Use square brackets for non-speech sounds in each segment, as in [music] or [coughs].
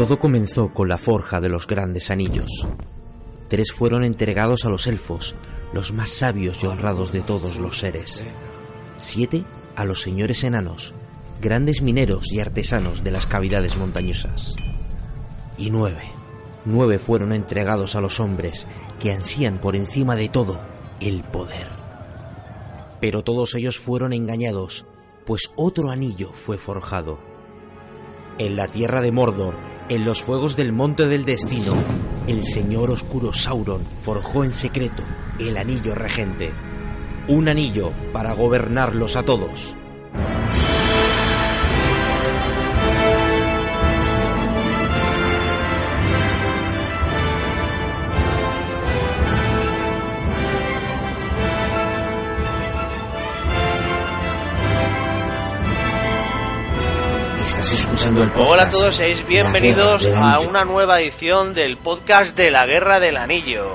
Todo comenzó con la forja de los grandes anillos. Tres fueron entregados a los elfos, los más sabios y honrados de todos los seres. Siete a los señores enanos, grandes mineros y artesanos de las cavidades montañosas. Y nueve, nueve fueron entregados a los hombres que ansían por encima de todo el poder. Pero todos ellos fueron engañados, pues otro anillo fue forjado. En la tierra de Mordor, en los fuegos del monte del destino, el señor oscuro Sauron forjó en secreto el anillo regente. Un anillo para gobernarlos a todos. Escuchando el podcast Hola a todos, seáis La bienvenidos a una nueva edición del podcast de la Guerra del Anillo.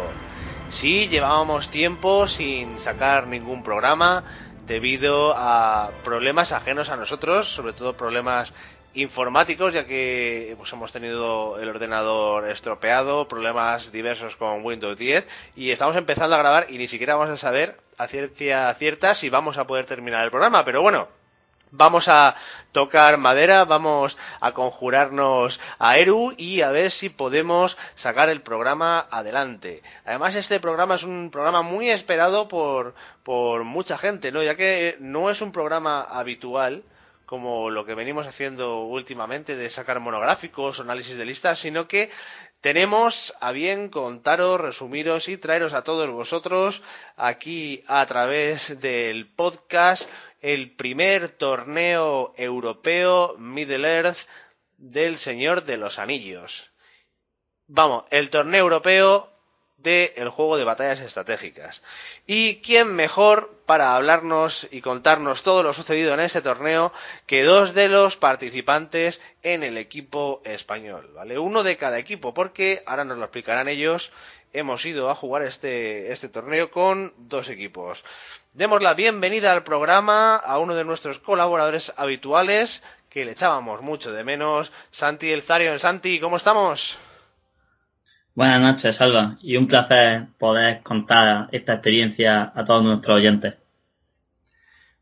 Sí, llevábamos tiempo sin sacar ningún programa debido a problemas ajenos a nosotros, sobre todo problemas informáticos, ya que pues, hemos tenido el ordenador estropeado, problemas diversos con Windows 10 y estamos empezando a grabar y ni siquiera vamos a saber a ciencia cierta si vamos a poder terminar el programa, pero bueno, Vamos a tocar madera, vamos a conjurarnos a Eru y a ver si podemos sacar el programa adelante. Además, este programa es un programa muy esperado por, por mucha gente, ¿no? Ya que no es un programa habitual como lo que venimos haciendo últimamente de sacar monográficos análisis de listas, sino que tenemos a bien contaros, resumiros y traeros a todos vosotros aquí a través del podcast el primer torneo europeo Middle Earth del Señor de los Anillos. Vamos, el torneo europeo del juego de batallas estratégicas. ¿Y quién mejor para hablarnos y contarnos todo lo sucedido en este torneo que dos de los participantes en el equipo español? ¿Vale? Uno de cada equipo, porque ahora nos lo explicarán ellos. Hemos ido a jugar este, este torneo con dos equipos. Demos la bienvenida al programa a uno de nuestros colaboradores habituales que le echábamos mucho de menos, Santi El Zarion. Santi, ¿cómo estamos? Buenas noches, Salva, y un placer poder contar esta experiencia a todos nuestros oyentes.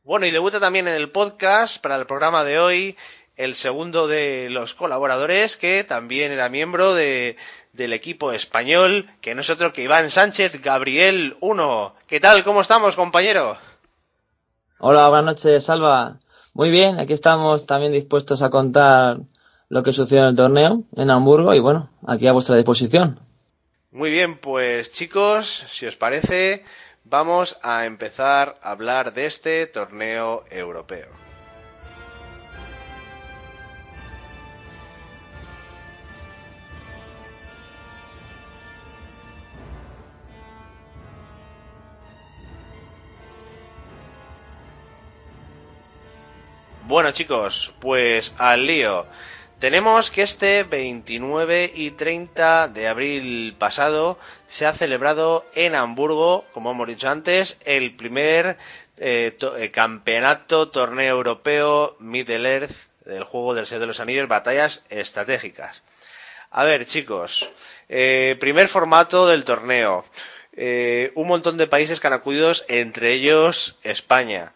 Bueno, y debuta también en el podcast para el programa de hoy el segundo de los colaboradores que también era miembro de, del equipo español, que no es otro que Iván Sánchez Gabriel 1. ¿Qué tal? ¿Cómo estamos, compañero? Hola, buenas noches, Salva. Muy bien, aquí estamos también dispuestos a contar lo que sucedió en el torneo en Hamburgo y bueno, aquí a vuestra disposición. Muy bien, pues chicos, si os parece, vamos a empezar a hablar de este torneo europeo. Bueno chicos, pues al lío. Tenemos que este 29 y 30 de abril pasado se ha celebrado en Hamburgo, como hemos dicho antes, el primer eh, eh, campeonato torneo europeo Middle Earth del juego del Señor de los Anillos, batallas estratégicas. A ver, chicos, eh, primer formato del torneo. Un montón de países que han acudido, entre ellos España.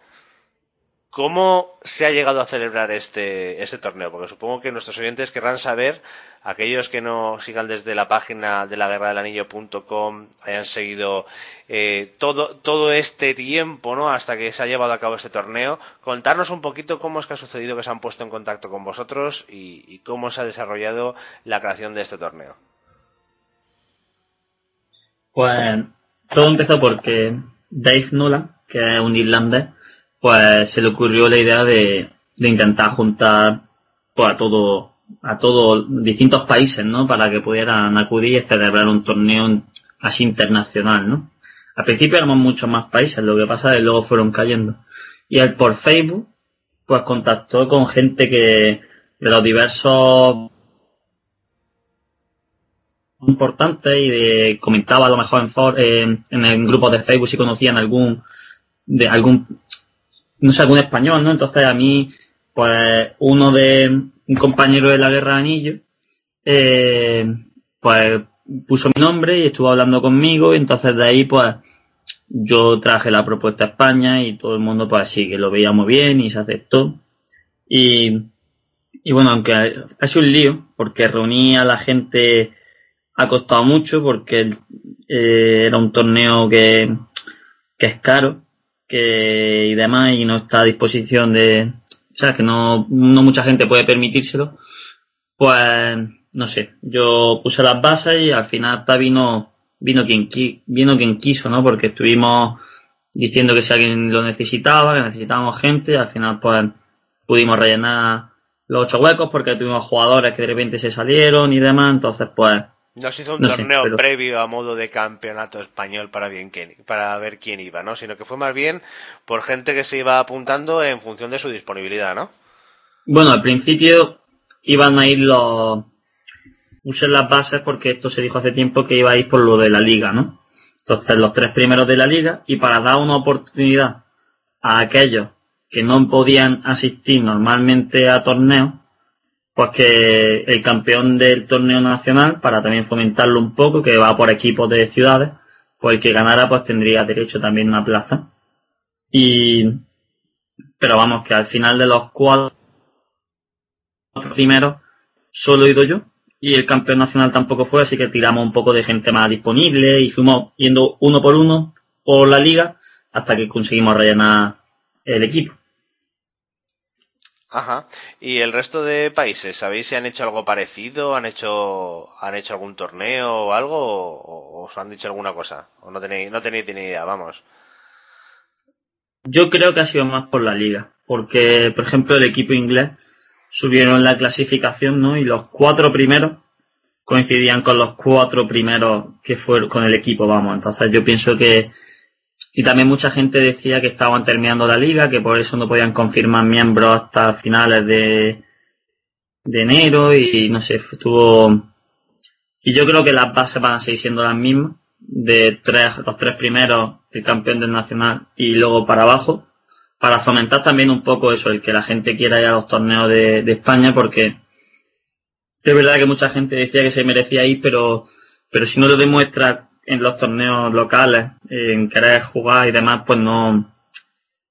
¿Cómo se ha llegado a celebrar este, este torneo? Porque supongo que nuestros oyentes querrán saber, aquellos que no sigan desde la página de la guerra del anillo.com, hayan seguido eh, todo, todo este tiempo, ¿no? Hasta que se ha llevado a cabo este torneo, contarnos un poquito cómo es que ha sucedido que se han puesto en contacto con vosotros y, cómo se ha desarrollado la creación de este torneo. Pues todo empezó porque Dave Nolan, que es un irlandés, pues se le ocurrió la idea de, de intentar juntar pues, a todo a todos distintos países, ¿no? Para que pudieran acudir y celebrar un torneo así internacional, ¿no? Al principio éramos muchos más países, lo que pasa es que luego fueron cayendo. Y él por Facebook, pues contactó con gente que de los diversos importantes y de, comentaba a lo mejor en, for- eh, en el grupo de Facebook si conocían algún de algún no sé algún español no entonces a mí pues uno de un compañero de la guerra de anillo eh, pues puso mi nombre y estuvo hablando conmigo y entonces de ahí pues yo traje la propuesta a España y todo el mundo pues sí que lo veía muy bien y se aceptó. Y, y bueno aunque ha sido un lío porque reunía a la gente ha costado mucho porque eh, era un torneo que, que es caro que y demás y no está a disposición de sea que no, no mucha gente puede permitírselo pues no sé, yo puse las bases y al final hasta vino, vino quien, vino quien quiso, ¿no? Porque estuvimos diciendo que si alguien lo necesitaba, que necesitábamos gente, al final pues pudimos rellenar los ocho huecos porque tuvimos jugadores que de repente se salieron y demás, entonces pues... No se hizo un torneo previo a modo de campeonato español para, bien para ver quién iba, ¿no? Sino que fue más bien por gente que se iba apuntando en función de su disponibilidad, ¿no? Bueno, al principio iban a ir los, usen las bases porque esto se dijo hace tiempo que iba a ir por lo de la liga, ¿no? Entonces los tres primeros de la liga y para dar una oportunidad a aquellos que no podían asistir normalmente a torneos, pues que el campeón del torneo nacional, para también fomentarlo un poco, que va por equipos de ciudades, pues el que ganara pues tendría derecho también a una plaza. Y, pero vamos, que al final de los cuatro primeros, solo he ido yo, y el campeón nacional tampoco fue, así que tiramos un poco de gente más disponible y fuimos yendo uno por uno por la liga hasta que conseguimos rellenar el equipo. Ajá. ¿Y el resto de países? ¿Sabéis si han hecho algo parecido? ¿Han hecho, han hecho algún torneo o algo? ¿O, os han dicho alguna cosa? ¿O no tenéis, no tenéis ni idea? Vamos. Yo creo que ha sido más por la liga. Porque, por ejemplo, el equipo inglés subieron la clasificación, ¿no? Y los cuatro primeros coincidían con los cuatro primeros que fueron con el equipo, vamos. Entonces yo pienso que y también mucha gente decía que estaban terminando la liga, que por eso no podían confirmar miembros hasta finales de, de enero y no sé, estuvo y yo creo que las bases van a seguir siendo las mismas de tres, los tres primeros, el campeón del nacional y luego para abajo para fomentar también un poco eso, el que la gente quiera ir a los torneos de, España, porque es verdad que mucha gente decía que se merecía ir, pero, pero si no lo demuestra en los torneos locales, en querer jugar y demás, pues no,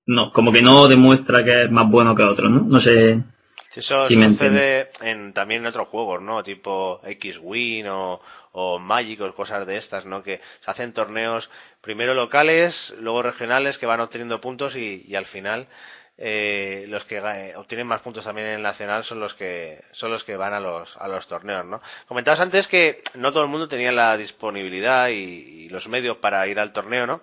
no, como que no demuestra que es más bueno que otros, ¿no? No sé. Eso sucede en, también en otros juegos, ¿no? Tipo X-Wing o, o Magic o cosas de estas, ¿no? Que se hacen torneos primero locales, luego regionales que van obteniendo puntos y, al final eh, los que eh, obtienen más puntos también en el nacional son los que son los que van a los a los torneos, ¿no? Comentabas antes que no todo el mundo tenía la disponibilidad y, los medios para ir al torneo, ¿no?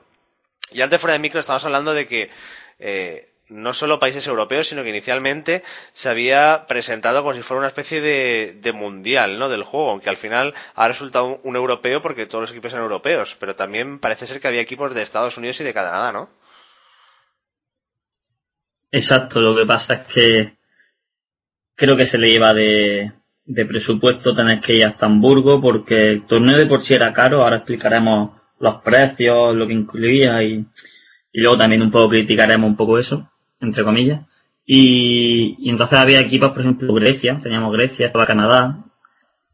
Y antes fuera de micro estábamos hablando de que eh, no solo países europeos, sino que inicialmente se había presentado como si fuera una especie de, mundial, ¿no? Del juego, aunque al final ha resultado un, europeo porque todos los equipos son europeos, pero también parece ser que había equipos de Estados Unidos y de Canadá, ¿no? Exacto, lo que pasa es que creo que se le iba de, presupuesto tener que ir hasta Hamburgo porque el torneo de por sí era caro, ahora explicaremos los precios, lo que incluía y, y luego también un poco criticaremos un poco eso entre comillas. Y, entonces había equipos, por ejemplo, Grecia, teníamos Grecia, estaba Canadá,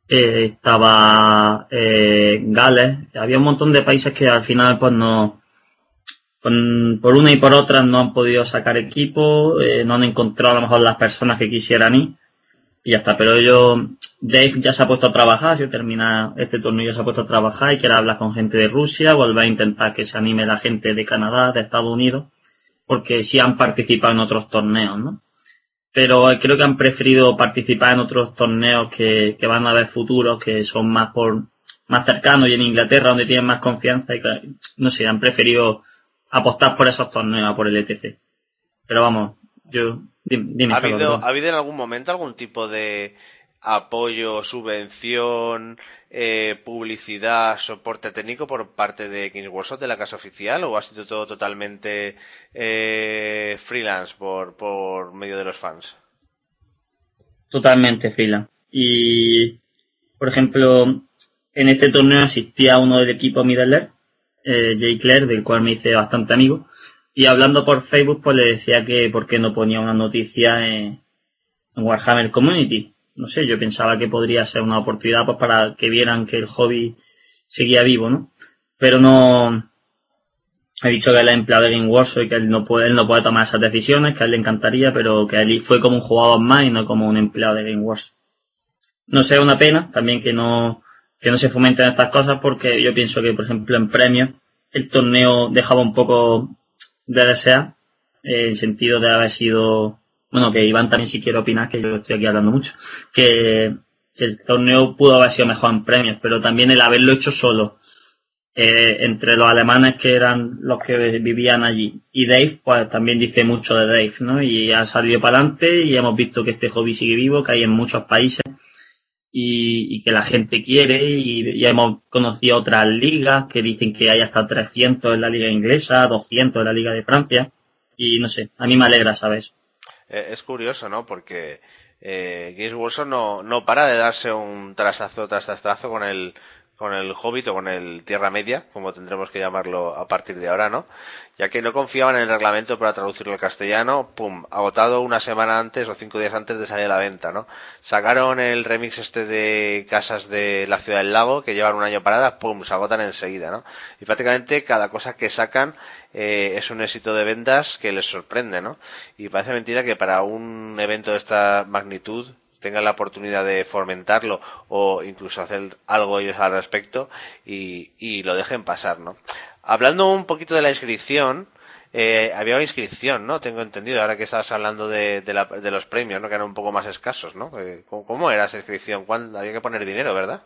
eh, estaba eh, Gales, había un montón de países que al final pues no, pues, por una y por otra no han podido sacar equipo, eh, no han encontrado a lo mejor las personas que quisieran ir y ya está. Pero yo, Dave ya se ha puesto a trabajar, si termina este torneo ya se ha puesto a trabajar y quiere hablar con gente de Rusia, volver a intentar que se anime la gente de Canadá, de Estados Unidos porque sí han participado en otros torneos, ¿no? Pero creo que han preferido participar en otros torneos que, van a haber futuros, que son más por más cercanos y en Inglaterra donde tienen más confianza y no sé, han preferido apostar por esos torneos, por el ETC. Pero vamos, yo dime. ¿Ha habido, ¿Ha habido en algún momento algún tipo de apoyo, subvención, eh, publicidad, soporte técnico por parte de Kings Workshop, de la casa oficial, o ha sido todo totalmente eh, freelance por, por medio de los fans? Totalmente freelance. Y, por ejemplo, en este torneo asistía uno del equipo Middler, eh, Jay Claire, del cual me hice bastante amigo, y hablando por Facebook, pues le decía que por qué no ponía una noticia en Warhammer Community no sé, yo pensaba que podría ser una oportunidad pues, para que vieran que el hobby seguía vivo, ¿no? Pero no, he dicho que él es empleado de Game Workshop y que él no puede, él no puede tomar esas decisiones, que a él le encantaría, pero que él fue como un jugador más y no como un empleado de Game Workshop. No sé, una pena también que no, que no se fomenten estas cosas porque yo pienso que, por ejemplo, en premios el torneo dejaba un poco de desear, eh, en sentido de haber sido, bueno, que Iván también si quiere opinar, que yo estoy aquí hablando mucho, que, el torneo pudo haber sido mejor en premios, pero también el haberlo hecho solo, eh, entre los alemanes que eran los que vivían allí y Dave, pues también dice mucho de Dave, ¿no? Y ha salido para adelante y hemos visto que este hobby sigue vivo, que hay en muchos países y, que la gente quiere y ya hemos conocido otras ligas que dicen que hay hasta 300 en la liga inglesa, 200 en la liga de Francia y no sé, a mí me alegra saber eso. Eh, es curioso, ¿no? Porque eh, Games Workshop no, no para de darse un trasazo tras trasazo con el con el Hobbit o con el Tierra Media, como tendremos que llamarlo a partir de ahora, ¿no? Ya que no confiaban en el reglamento para traducirlo al castellano, pum, agotado una semana antes o cinco días antes de salir a la venta, ¿no? Sacaron el remix este de Casas de la Ciudad del Lago, que llevan un año parada, pum, se agotan enseguida, ¿no? Y prácticamente cada cosa que sacan eh, es un éxito de ventas que les sorprende, ¿no? Y parece mentira que para un evento de esta magnitud tengan la oportunidad de fomentarlo o incluso hacer algo ellos al respecto y, lo dejen pasar, ¿no? Hablando un poquito de la inscripción, eh, había una inscripción, ¿no? Tengo entendido, ahora que estabas hablando de, los premios, ¿no? Que eran un poco más escasos, ¿no? Eh, ¿Cómo, era esa inscripción? ¿Cuándo? Había que poner dinero, ¿verdad?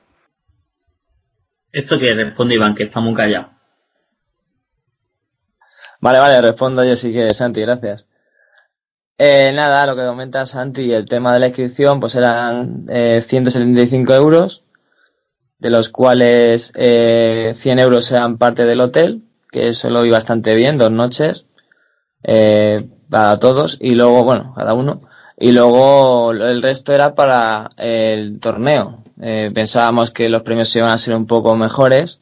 Esto que responde Iván, que está muy callado. Vale, vale, respondo yo sí que, Santi, gracias. Eh, nada, lo que comenta Santi, el tema de la inscripción, pues eran eh, 175 euros, de los cuales eh, 100 euros eran parte del hotel, que eso lo vi bastante bien, dos noches, eh, para todos, y luego, bueno, cada uno, y luego el resto era para el torneo. Eh, pensábamos que los premios iban a ser un poco mejores,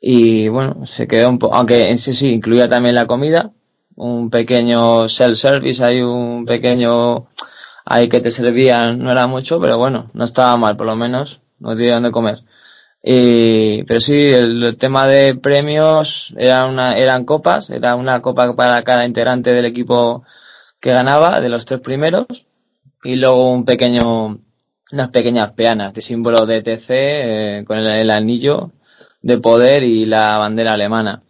y bueno, se quedó un poco, aunque en sí sí incluía también la comida, un pequeño self-service, hay un pequeño ahí que te servían, no era mucho, pero bueno, no estaba mal, por lo menos, no dieron de comer. Y, pero sí, el, tema de premios era una, eran copas, era una copa para cada integrante del equipo que ganaba, de los tres primeros, y luego un pequeño, unas pequeñas peanas de símbolo de TC, eh, con el anillo de poder y la bandera alemana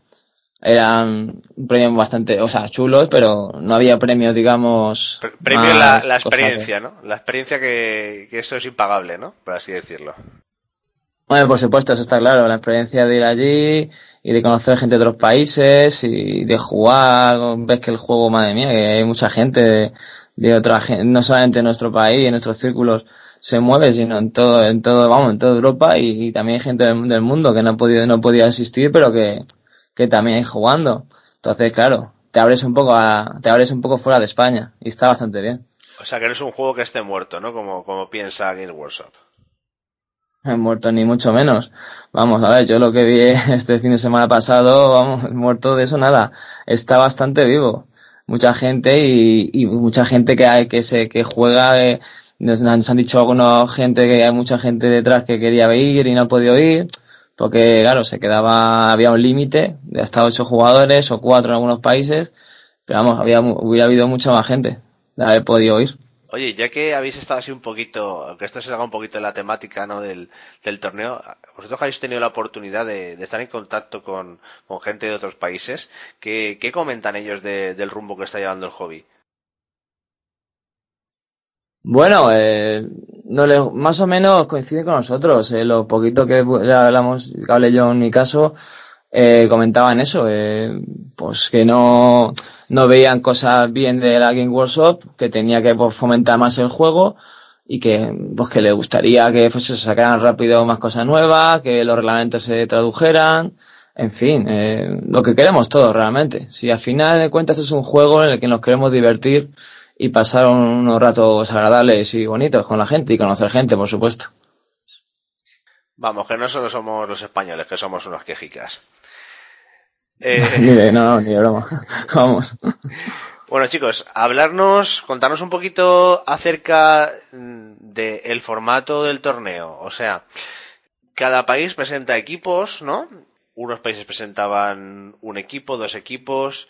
eran premios bastante, o sea, chulos, pero no había premios, digamos. Premio la, la, experiencia, ¿no? La experiencia que, que eso es impagable, ¿no? Por así decirlo. Bueno, por supuesto, eso está claro. La experiencia de ir allí y de conocer gente de otros países y de jugar. Ves que el juego, madre mía, que hay mucha gente de, otra gente, no solamente en nuestro país, en nuestros círculos se mueve, sino en todo, en todo, vamos, en toda Europa y, también hay gente del, del, mundo que no ha podido, no podía asistir, pero que, que también hay jugando. Entonces, claro, te abres un poco a, te abres un poco fuera de España y está bastante bien. O sea que no es un juego que esté muerto, ¿no? Como, como piensa Game Workshop. Muerto ni mucho menos. Vamos, a ver, yo lo que vi [laughs] este fin de semana pasado, vamos, [laughs] muerto de eso nada. Está bastante vivo. Mucha gente y, y mucha gente que hay, que se, que juega, eh, nos, nos, han dicho alguna gente que hay mucha gente detrás que quería ir y no ha podido ir porque claro, se quedaba, había un límite de hasta ocho jugadores o cuatro en algunos países, pero vamos, había, hubiera habido mucha más gente de haber podido ir. Oye, ya que habéis estado así un poquito, que esto se haga un poquito en la temática ¿no? del, del torneo, vosotros habéis tenido la oportunidad de, estar en contacto con, con, gente de otros países, ¿qué, qué comentan ellos de, del rumbo que está llevando el hobby? Bueno, eh, no le, más o menos coincide con nosotros. Eh, lo poquito que hablamos, que hablé yo en mi caso, eh, comentaban eso, eh, pues que no, no veían cosas bien de la Game Workshop, que tenía que pues, fomentar más el juego y que, pues que le gustaría que pues, se sacaran rápido más cosas nuevas, que los reglamentos se tradujeran, en fin, eh, lo que queremos todos realmente. Si al final de cuentas es un juego en el que nos queremos divertir, y pasar unos ratos agradables y bonitos con la gente y conocer gente, por supuesto. Vamos, que no solo somos los españoles, que somos unos quejicas. [laughs] Eh... no, ni broma. [laughs] Vamos. Bueno chicos, hablarnos, contarnos un poquito acerca del formato del torneo. O sea, cada país presenta equipos, ¿no? Unos países presentaban un equipo, dos equipos.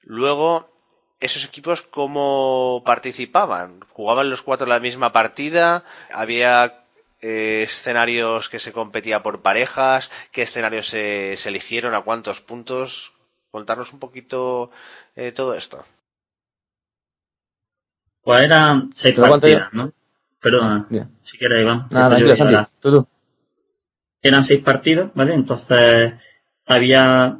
Luego, esos equipos cómo participaban? ¿Jugaban los cuatro la misma partida? ¿Había eh, escenarios que se competía por parejas? ¿Qué escenarios se, eligieron? ¿A cuántos puntos? Contarnos un poquito eh, todo esto. Pues eran seis partidas, ¿no? Perdona, si quieres, Iván. Nada, tranquilo, tú, tú. Eran seis partidos, ¿vale? Entonces había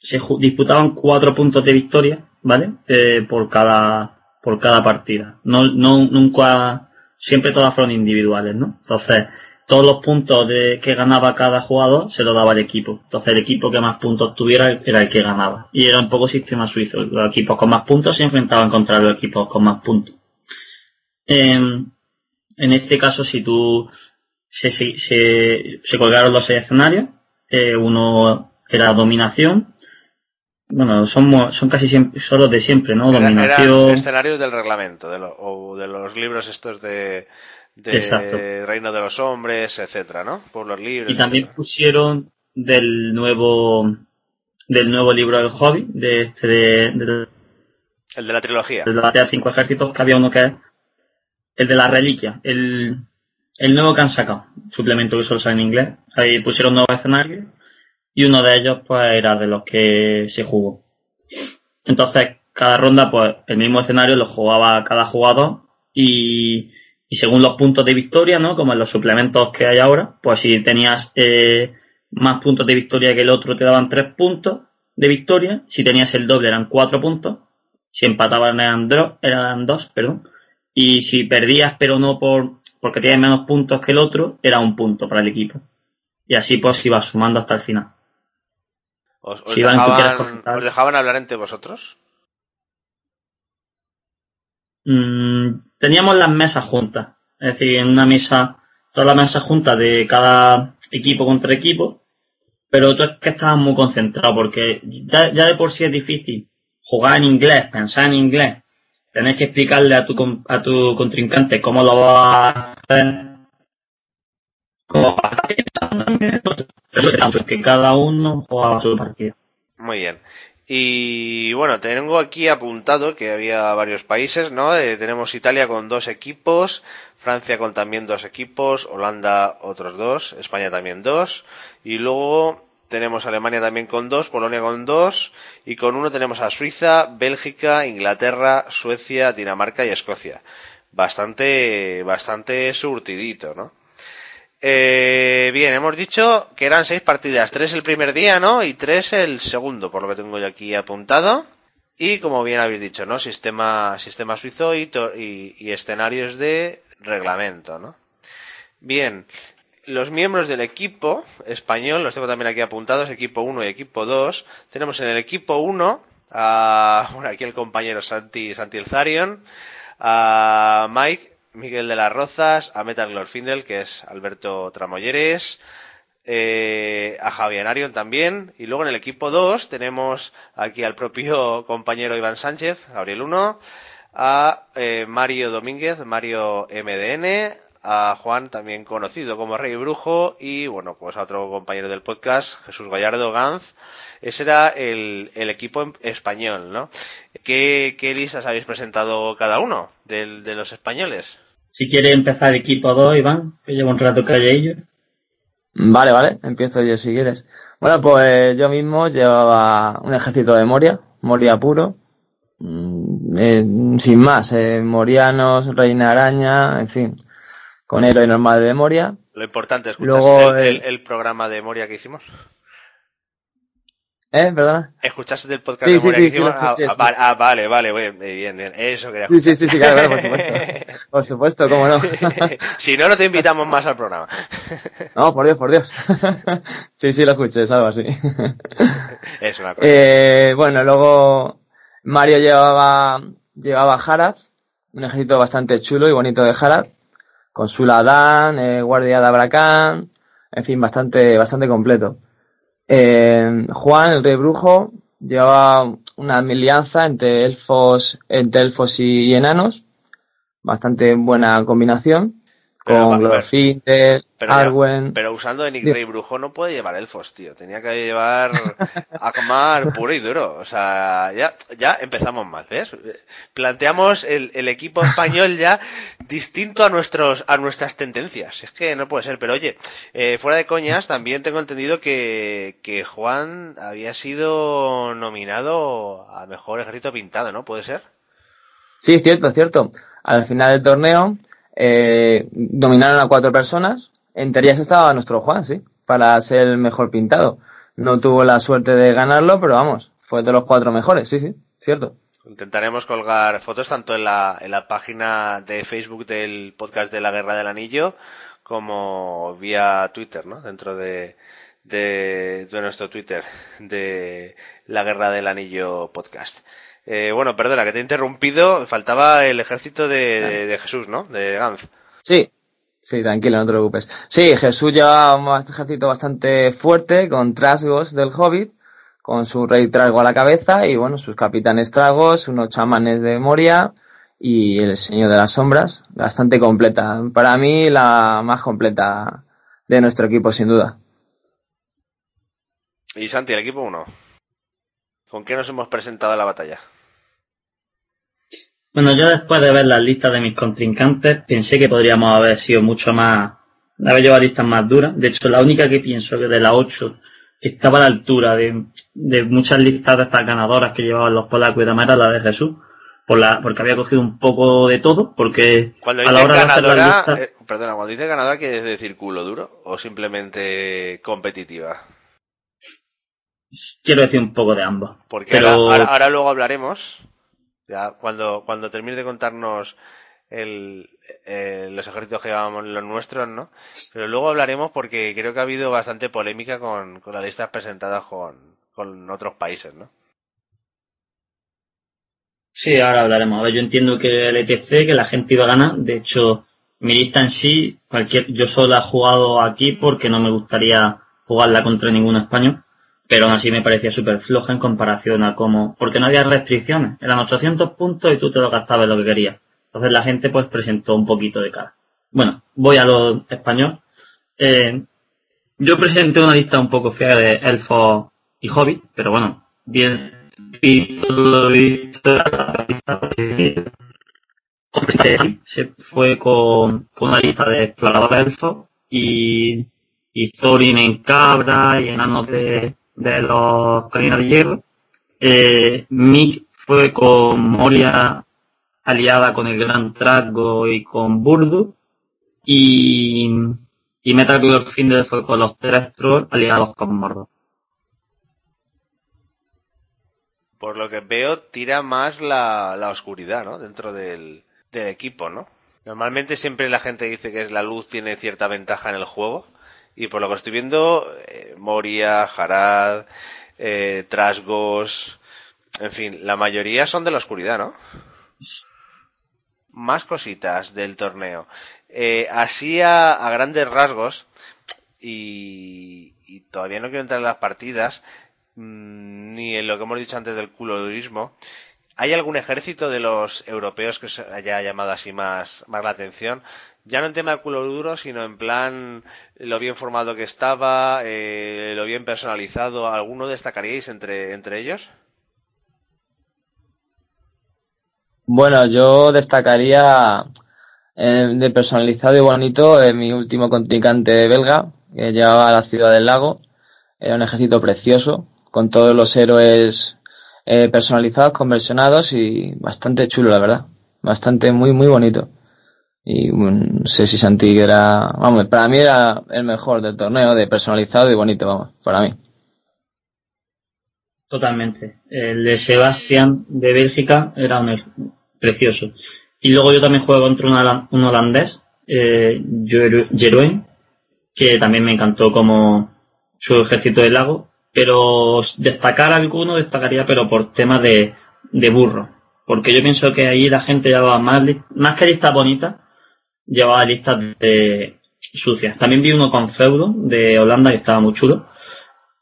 se disputaban cuatro puntos de victoria ¿vale? Eh, por cada por cada partida. No, no, nunca, siempre todas fueron individuales, ¿no? Entonces, todos los puntos de, que ganaba cada jugador se lo daba el equipo. Entonces, el equipo que más puntos tuviera era el que ganaba. Y era un poco sistema suizo. Los equipos con más puntos se enfrentaban contra los equipos con más puntos. en este caso, si tú, se, se, se, colgaron los escenarios, eh, uno era dominación, bueno, son, son casi siempre, son los de siempre, ¿no? Dominación. escenarios del reglamento, de o de los libros estos de, de Reino de los Hombres, etcétera, ¿no? Por los libros. Y también pusieron del nuevo, del nuevo libro del hobby, de este, de, el de la trilogía. El de la cinco ejércitos, que había uno que es el de la reliquia, el, el nuevo que han sacado, suplemento que solo sale en inglés. Ahí pusieron nuevos escenarios y uno de ellos pues era de los que se jugó. Entonces, cada ronda, pues el mismo escenario lo jugaba cada jugador y, y según los puntos de victoria, ¿no? Como en los suplementos que hay ahora, pues si tenías eh, más puntos de victoria que el otro te daban tres puntos de victoria, si tenías el doble eran cuatro puntos, si empataban eran, eran dos, perdón, y si perdías pero no por porque tienes menos puntos que el otro, era un punto para el equipo. Y así pues iba sumando hasta el final. ¿Os, dejaban, hablar entre vosotros? Mm, teníamos las mesas juntas. Es decir, en una mesa, todas las mesas juntas de cada equipo contra equipo. Pero tú es que estabas muy concentrado porque ya, de por sí es difícil jugar en inglés, pensar en inglés. Tenés que explicarle a tu, a tu contrincante cómo lo va a hacer. Cómo va a hacer que cada uno jugaba su partido. Muy bien. Y bueno, tengo aquí apuntado que había varios países, ¿no? Eh, tenemos Italia con dos equipos, Francia con también dos equipos, Holanda otros dos, España también dos, y luego tenemos Alemania también con dos, Polonia con dos, y con uno tenemos a Suiza, Bélgica, Inglaterra, Suecia, Dinamarca y Escocia. Bastante, bastante surtidito, ¿no? Eh, bien, hemos dicho que eran seis partidas, tres el primer día, ¿no? Y tres el segundo, por lo que tengo yo aquí apuntado. Y como bien habéis dicho, ¿no? Sistema, sistema suizo y, y, escenarios de reglamento, ¿no? Bien, los miembros del equipo español, los tengo también aquí apuntados, equipo 1 y equipo 2. Tenemos en el equipo 1 a, [laughs] bueno, aquí el compañero Santi, Santi Elzarion, a Mike Miguel de las Rozas, a Metal Glorfindel, que es Alberto Tramoyeres, eh, a Javier Arion también, y luego en el equipo 2 tenemos aquí al propio [laughs] compañero Iván Sánchez, Gabriel 1, a eh, Mario Domínguez, Mario MDN, a Juan, también conocido como Rey Brujo, y bueno, pues a otro compañero del podcast, Jesús Gallardo Ganz. Ese era el, equipo español, ¿no? ¿Qué, listas habéis presentado cada uno de, los españoles? Si quiere empezar equipo 2, Iván, que llevo un rato ellos. Vale, vale, empiezo yo si quieres. Bueno, pues yo mismo llevaba un ejército de Moria, Moria puro, mm, eh, sin más, eh, Morianos, Reina Araña, en fin, con héroe normal de Moria. Lo importante, ¿escuchaste el, el, programa de Moria que hicimos? ¿Eh? ¿Verdad? ¿Escuchaste del podcast de Moria que hicimos? Ah, ah, ah, vale, vale, bien, bien, eso quería Sí, sí, sí, claro, por supuesto. [laughs] Por supuesto, cómo no. [laughs] si no, no te invitamos más al programa. [laughs] no, por Dios, por Dios. sí, sí, lo escuché, es algo así. es una cosa. Eh, bueno, luego Mario llevaba, llevaba Harad, un ejército bastante chulo y bonito de Harad con su eh, Guardia de Abracán, en fin, bastante, bastante completo. Eh, Juan, el rey brujo, llevaba una alianza entre elfos, entre elfos y enanos, bastante buena combinación con Glorfindel, Arwen. Pero usando Nick Rey Brujo no puede llevar elfos, tío. Tenía que llevar Akmar [laughs] puro y duro. O sea, ya, ya empezamos mal, ¿ves? Planteamos el, el equipo español ya distinto a nuestros, a nuestras tendencias. Es que no puede ser. Pero oye, eh, fuera de coñas, también tengo entendido que, que Juan había sido nominado a mejor ejército pintado, ¿no? ¿Puede ser? Sí, cierto, cierto. Al final del torneo, eh, dominaron a cuatro personas. En teoría estaba nuestro Juan, sí, para ser el mejor pintado. No tuvo la suerte de ganarlo, pero vamos, fue de los cuatro mejores, sí, sí, cierto. Intentaremos colgar fotos tanto en la, en la página de Facebook del podcast de la Guerra del Anillo como vía Twitter, ¿no? Dentro de, de, de nuestro Twitter de la Guerra del Anillo podcast. Eh, bueno, perdona, que te he interrumpido. Faltaba el ejército de, Jesús, ¿no? De Gantz. Sí, sí, tranquilo, no te preocupes. Sí, Jesús lleva un ejército bastante fuerte con trasgos del Hobbit, con su rey Trasgo a la cabeza y, bueno, sus capitanes tragos, unos chamanes de Moria y el Señor de las Sombras. Bastante completa. Para mí, la más completa de nuestro equipo, sin duda. ¿Y Santi, el equipo 1? ¿Con qué nos hemos presentado a la batalla? Bueno, yo después de ver las listas de mis contrincantes, pensé que podríamos haber sido mucho más, haber llevado listas más duras. De hecho, la única que pienso que de las ocho, que estaba a la altura de, muchas listas de estas ganadoras que llevaban los polacos y demás, era la de Jesús. Por la, porque había cogido un poco de todo, porque cuando a la hora ganadora, de hacer eh, perdona, cuando dice ganadora, ¿quiere decir culo duro o simplemente competitiva? Quiero decir un poco de ambos. Porque ahora, luego hablaremos ya cuando, cuando termine de contarnos el, eh, los ejércitos que llevábamos los nuestros, ¿no? Pero luego hablaremos porque creo que ha habido bastante polémica con, las listas presentadas con, otros países, ¿no? Sí, ahora hablaremos. A ver, yo entiendo que el ETC, que la gente iba a ganar. De hecho, mi lista en sí, cualquier, yo solo he jugado aquí porque no me gustaría jugarla contra ningún español pero aún así me parecía súper floja en comparación a cómo, porque no había restricciones, eran 800 puntos y tú te lo gastabas lo que querías. Entonces la gente pues presentó un poquito de cara. Bueno, voy a lo español. Eh, yo presenté una lista un poco fea de elfos y hobby, pero bueno, bien se fue con, con una lista de exploradores elfos y, y Thorin en cabra y enanos de, de los Colinas de Hierro. Eh, Mick fue con Moria aliada con el Gran Trago y con Burdu. Y, y Metal Gear Finder fue con los tres aliados con Mordor. Por lo que veo, tira más la, la oscuridad, ¿no? Dentro del, del equipo, ¿no? Normalmente siempre la gente dice que la luz tiene cierta ventaja en el juego y por lo que estoy viendo, eh, Moria, Harad, eh, Trasgos, en fin, la mayoría son de la oscuridad, ¿no? Más cositas del torneo. Eh, así a, grandes rasgos, y, todavía no quiero entrar en las partidas, mm, ni en lo que hemos dicho antes del culodurismo, ¿hay algún ejército de los europeos que se haya llamado así más, más la atención? Ya no en tema de culo duro, sino en plan lo bien formado que estaba, eh, lo bien personalizado. ¿Alguno destacaríais entre, entre ellos? Bueno, yo destacaría eh, de personalizado y bonito en mi último contrincante belga, que llevaba a la ciudad del lago. Era un ejército precioso, con todos los héroes eh, personalizados, conversionados y bastante chulo, la verdad. Bastante, muy, muy bonito. Y no sé si Santi era, vamos, para mí era el mejor del torneo, de personalizado y bonito, vamos, para mí. Totalmente. El de Sebastián de Bélgica era un precioso. Y luego yo también juego contra un, holandés, eh, Jeroen, que también me encantó como su ejército del lago. Pero destacar alguno destacaría, pero por temas de, de burro. Porque yo pienso que ahí la gente llevaba más, más que listas bonitas, llevaba listas de sucias. También vi uno con feudo de Holanda que estaba muy chulo.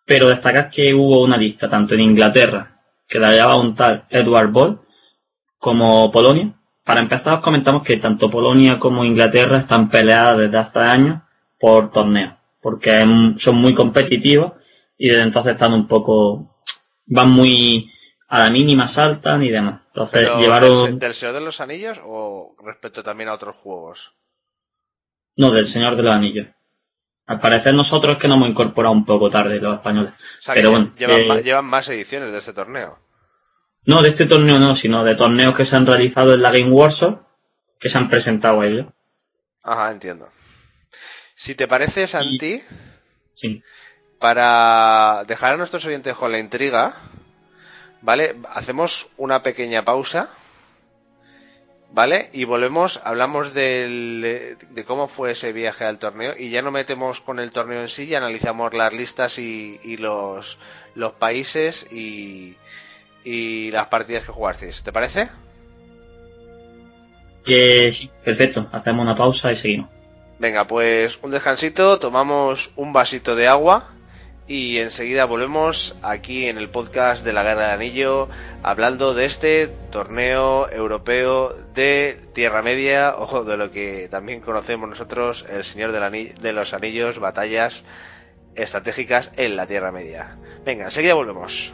pero destacar que hubo una lista tanto en Inglaterra, que la llevaba un tal Edward Ball, como Polonia. Para empezar, os comentamos que tanto Polonia como Inglaterra están peleadas desde hace años por torneos, porque son muy competitivos y desde entonces están un poco, van muy a la mínima, saltan y demás. Entonces llevaron... ¿Del Señor de los Anillos o respecto también a otros juegos? No, del Señor de los Anillos. Al parecer nosotros es que nos hemos incorporado un poco tarde los españoles. Pero bueno, llevan, eh, llevan, más ediciones de este torneo. No, de este torneo no, sino de torneos que se han realizado en la Game Workshop que se han presentado a ellos. Ajá, entiendo. Si te parece, Santi, sí. para dejar a nuestros oyentes con la intriga, ¿vale? Hacemos una pequeña pausa ¿Vale? Y volvemos, hablamos de cómo fue ese viaje al torneo y ya no metemos con el torneo en sí, ya analizamos las listas y, los, los países y, y las partidas que jugasteis. ¿Te parece? Que sí, perfecto. Hacemos una pausa y seguimos. Venga, pues un descansito, tomamos un vasito de agua y enseguida volvemos aquí en el podcast de la Guerra del Anillo hablando de este torneo europeo de Tierra Media, ojo, de lo que también conocemos nosotros, el Señor de los Anillos, batallas estratégicas en la Tierra Media. Venga, enseguida volvemos.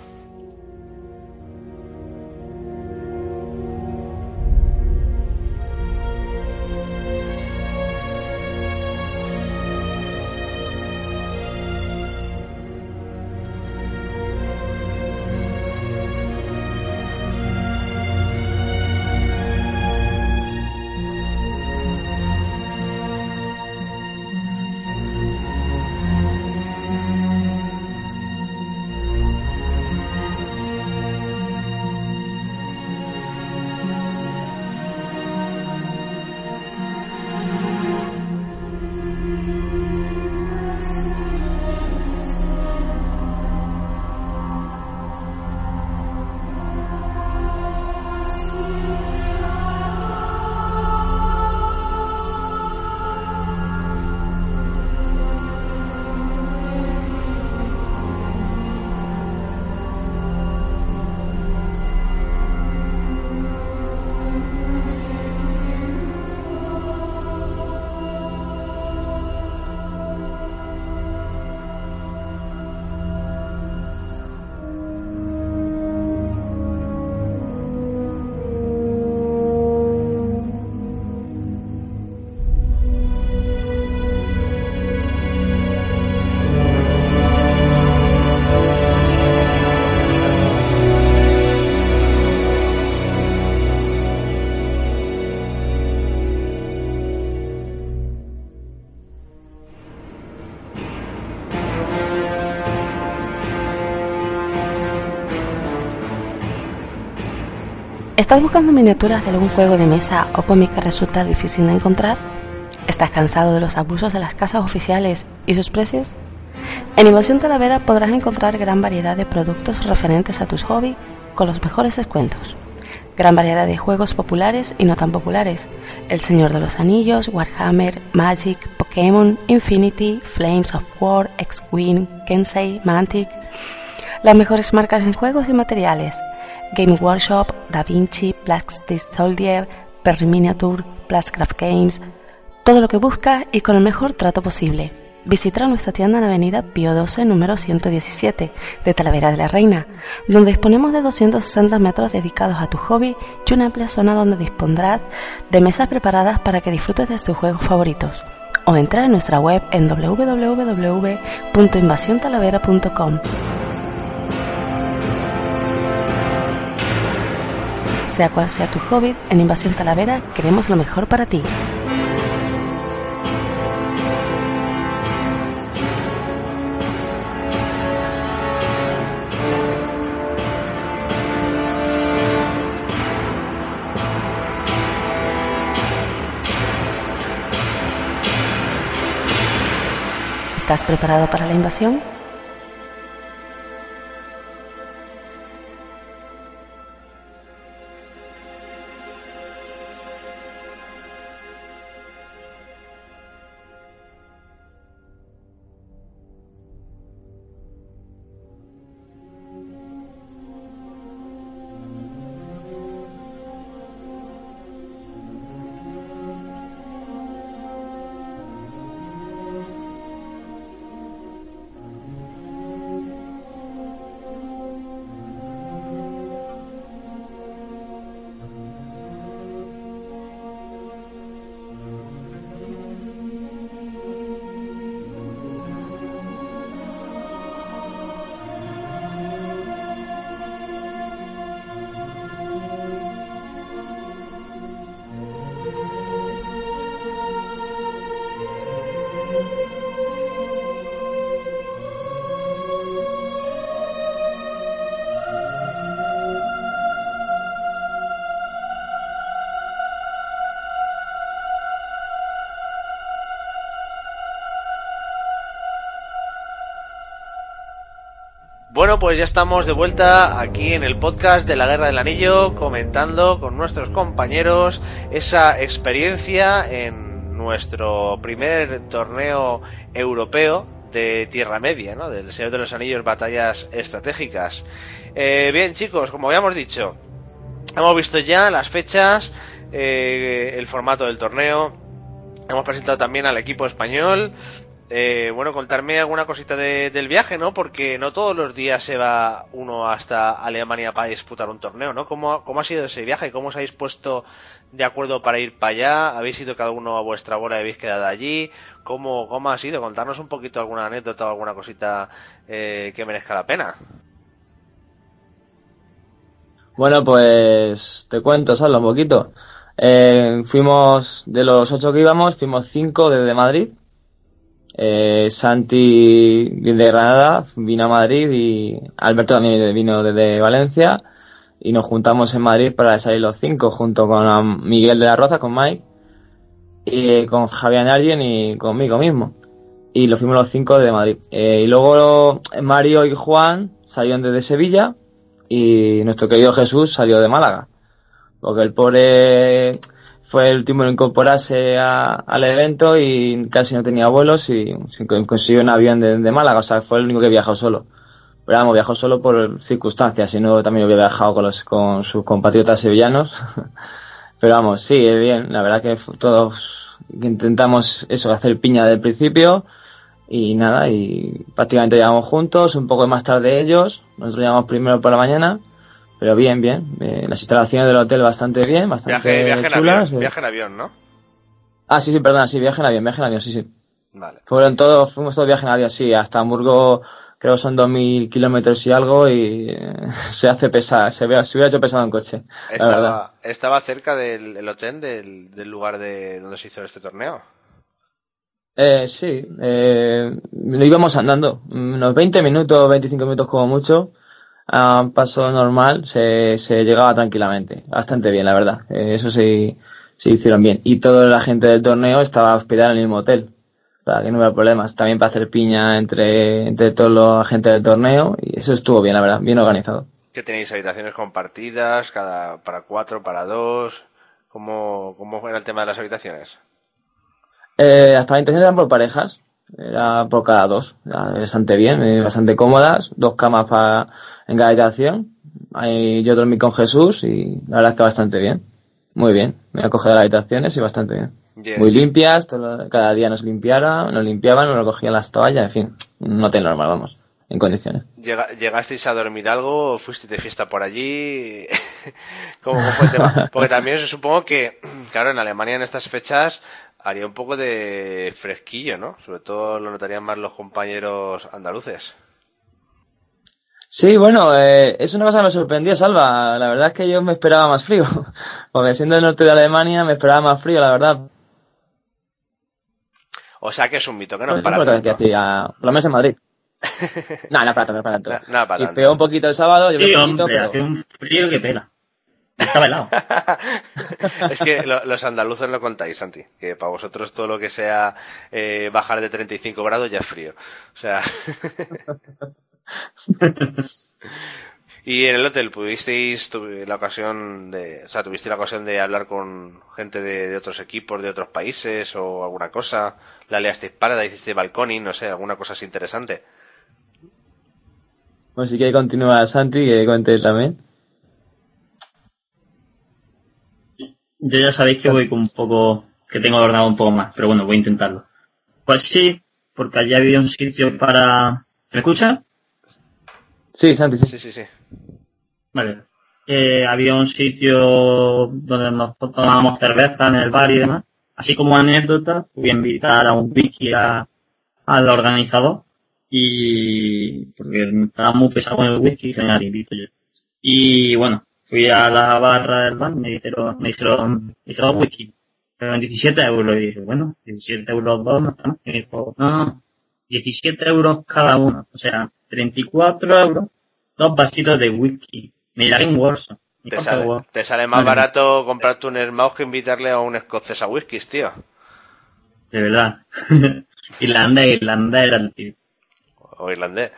¿Estás buscando miniaturas de algún juego de mesa o cómic que resulta difícil de encontrar? ¿Estás cansado de los abusos de las casas oficiales y sus precios? En Invasión Talavera podrás encontrar gran variedad de productos referentes a tus hobbies con los mejores descuentos. Gran variedad de juegos populares y no tan populares. El Señor de los Anillos, Warhammer, Magic, Pokémon, Infinity, Flames of War, X-Wing, Kensei, Mantic. Las mejores marcas en juegos y materiales Game Workshop, Da Vinci, Plastic Soldier, Perry Miniature, Plascraft Games, todo lo que busca y con el mejor trato posible. Visita nuestra tienda en la avenida Pío 12, número 117, de Talavera de la Reina, donde disponemos de 260 metros dedicados a tu hobby y una amplia zona donde dispondrás de mesas preparadas para que disfrutes de tus juegos favoritos. O entra en nuestra web en www.invasiontalavera.com. Sea cual sea tu hobby, en Invasión Talavera queremos lo mejor para ti. ¿Estás preparado para la invasión? Pues ya estamos de vuelta aquí en el podcast de la Guerra del Anillo, comentando con nuestros compañeros esa experiencia en nuestro primer torneo europeo de Tierra Media, ¿no? Del Señor de los Anillos, batallas estratégicas. Eh, bien, chicos, como habíamos dicho, hemos visto ya las fechas, eh, el formato del torneo, hemos presentado también al equipo español. Eh, bueno, contarme alguna cosita del viaje, ¿no? Porque no todos los días se va uno hasta Alemania para disputar un torneo, ¿no? ¿Cómo, cómo ha sido ese viaje? ¿Cómo os habéis puesto de acuerdo para ir para allá? ¿Habéis ido cada uno a vuestra bola y habéis quedado allí? ¿Cómo, cómo ha sido? Contarnos un poquito alguna anécdota o alguna cosita eh, que merezca la pena. Bueno, pues te cuento solo un poquito. Eh, fuimos, de los ocho que íbamos, fuimos cinco desde Madrid. Eh, Santi de Granada, vino a Madrid y Alberto también vino desde Valencia. Y nos juntamos en Madrid para salir los cinco, junto con Miguel de la Roza, con Mike y con Javier Alguien y conmigo mismo. Y lo fuimos los cinco de Madrid. Eh, y luego Mario y Juan salieron desde Sevilla y nuestro querido Jesús salió de Málaga. Porque el pobre fue el último en incorporarse al evento y casi no tenía vuelos y consiguió un avión de, Málaga. O sea, fue el único que viajó solo. Pero vamos, viajó solo por circunstancias, si no también hubiera viajado con, los, con sus compatriotas sevillanos. [laughs] Pero vamos, sí, es bien. La verdad que todos intentamos eso, hacer piña del principio y nada, y prácticamente llegamos juntos, un poco más tarde ellos, nosotros llegamos primero por la mañana, pero bien, bien. Eh, las instalaciones del hotel bastante bien, bastante viaje, chulas. En avión, viaje en avión, ¿no? Ah, sí, sí, perdona, sí, viaje en avión, viaje en avión, sí, sí. Vale. Fueron todos, fuimos todos viaje en avión, sí, hasta Hamburgo creo que son 2.000 kilómetros y algo y eh, [laughs] se hace pesar, se, ve, se hubiera hecho pesado en coche. Estaba, estaba cerca del hotel, del, del, lugar de donde se hizo este torneo. Eh, sí, eh, íbamos andando, unos 20 minutos, 25 minutos como mucho, a paso normal, se, se llegaba tranquilamente, bastante bien, la verdad, eh, eso sí, sí hicieron bien. Y toda la gente del torneo estaba hospedada en el mismo hotel, para que no hubiera problemas. También para hacer piña entre, entre todos los agentes del torneo y eso estuvo bien, la verdad, bien organizado. ¿Qué tenéis? ¿Habitaciones compartidas? cada ¿Para cuatro, para dos? ¿Cómo, cómo era el tema de las habitaciones? Eh, hasta la intención eran por parejas, era por cada dos, bastante bien, eh, bastante cómodas, dos camas para en cada habitación. Ahí yo dormí con Jesús y la verdad es que bastante bien, muy bien. Me he acogido las habitaciones y bastante bien. Muy limpias, cada día nos limpiara, nos limpiaban, nos recogían las toallas, en fin, un hotel normal, vamos, en condiciones. ¿Llegasteis a dormir algo? ¿Fuisteis de fiesta por allí? [laughs] ¿Cómo, fue el tema? [laughs] Porque también supongo que, claro, en Alemania en estas fechas haría un poco de fresquillo, ¿no? Sobre todo lo notarían más los compañeros andaluces. Sí, bueno, eh, es una cosa que me sorprendió, Salva. La verdad es que yo me esperaba más frío. [laughs] Porque siendo del norte de Alemania me esperaba más frío, la verdad. O sea que es un mito, que no es para tanto. Que hacía, por lo menos en Madrid. [laughs] no, no para tanto, no para tanto. No, para tanto. un poquito el sábado, yo sí, me hombre, pero... hace un frío que pela. Estaba helado. [laughs] es que los andaluces lo contáis, Santi, que para vosotros todo lo que sea eh, bajar de 35 grados ya es frío. O sea... [laughs] y en el hotel pudisteis la ocasión de, o sea, tuviste la ocasión de hablar con gente de, otros equipos, de otros países o alguna cosa. La leasteis para, hiciste balconing, no sé, alguna cosa así interesante. Bueno, si quiere continuar Santi, que cuente también. Yo ya sabéis que voy con un poco, que tengo ordenado un poco más, pero bueno, voy a intentarlo. Pues sí, porque allí había un sitio para... ¿Se me escucha? Sí, Santi, sí. Sí, sí, sí. Vale. Eh, había un sitio donde nos tomábamos cerveza en el bar y demás. Así como anécdota, fui a invitar a un wiki al organizador y porque estaba muy pesado en el whisky, genial, invito yo. Y bueno, fui a la barra del bar, me dijeron, me hicieron, me hicieron whisky, pero en 17 euros, y dije, bueno, 17 euros dos, no Y me dijo, no, 17 euros cada uno, o sea, 34 euros, dos vasitos de whisky. Mira en Warsaw. Te sale, te sale, más barato comprarte un Smaug que invitarle a un escocés a whisky, tío. De verdad. [laughs] irlandés, irlandés era el tío. O irlandés.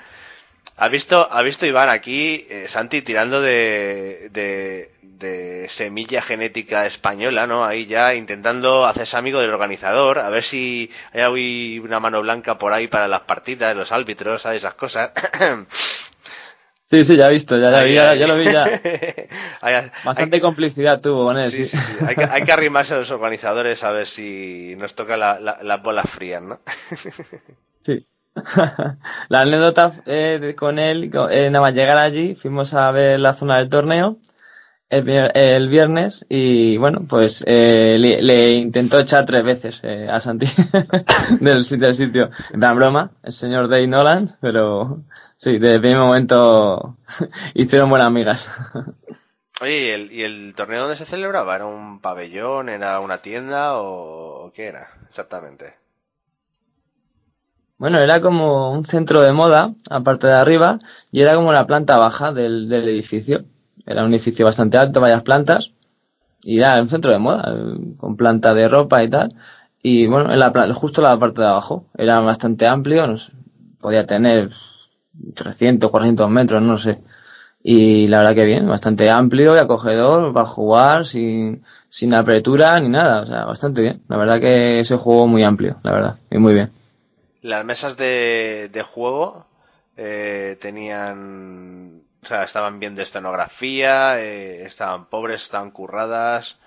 ¿Ha visto, ha visto Iván aquí, eh, Santi, tirando de, de, de semilla genética española, ¿no? Ahí ya intentando hacerse amigo del organizador, a ver si hay ahí una mano blanca por ahí para las partidas, los árbitros, ¿sabes? esas cosas. [coughs] Sí, sí, ya he visto, ya, ya, Ahí, ya, lo vi ya. [coughs] Hay- Bastante hay- complicidad tuvo con él, sí, sí. sí, sí. Hay, que, hay que arrimarse a los organizadores a ver si nos toca la- la- las bolas frías, ¿no? Sí. [laughs] la anécdota eh, con él, eh, nada más llegar allí, fuimos a ver la zona del torneo el, vier- el viernes y bueno, pues eh, le, intentó echar tres veces eh, a Santi [laughs] del, del sitio. Plan broma, el señor Dave Nolan, pero sí, desde el primer momento [laughs] hicieron buenas amigas. Oye, ¿y el, y el torneo dónde se celebraba? ¿Era un pabellón? ¿Era una tienda? ¿O, o qué era exactamente? Bueno, era como un centro de moda, aparte de arriba, y era como la planta baja del, del edificio. Era un edificio bastante alto, varias plantas, y era un centro de moda, con planta de ropa y tal. Y bueno, en la, justo la parte de abajo, era bastante amplio, no podía tener 300, 400 metros, no sé. Y la verdad que bien, bastante amplio y acogedor para jugar sin, sin apertura ni nada, o sea, bastante bien. La verdad que se jugó muy amplio, la verdad, y muy bien. Las mesas de, de juego eh, tenían, o sea, estaban bien de escenografía, eh, estaban pobres, estaban curradas,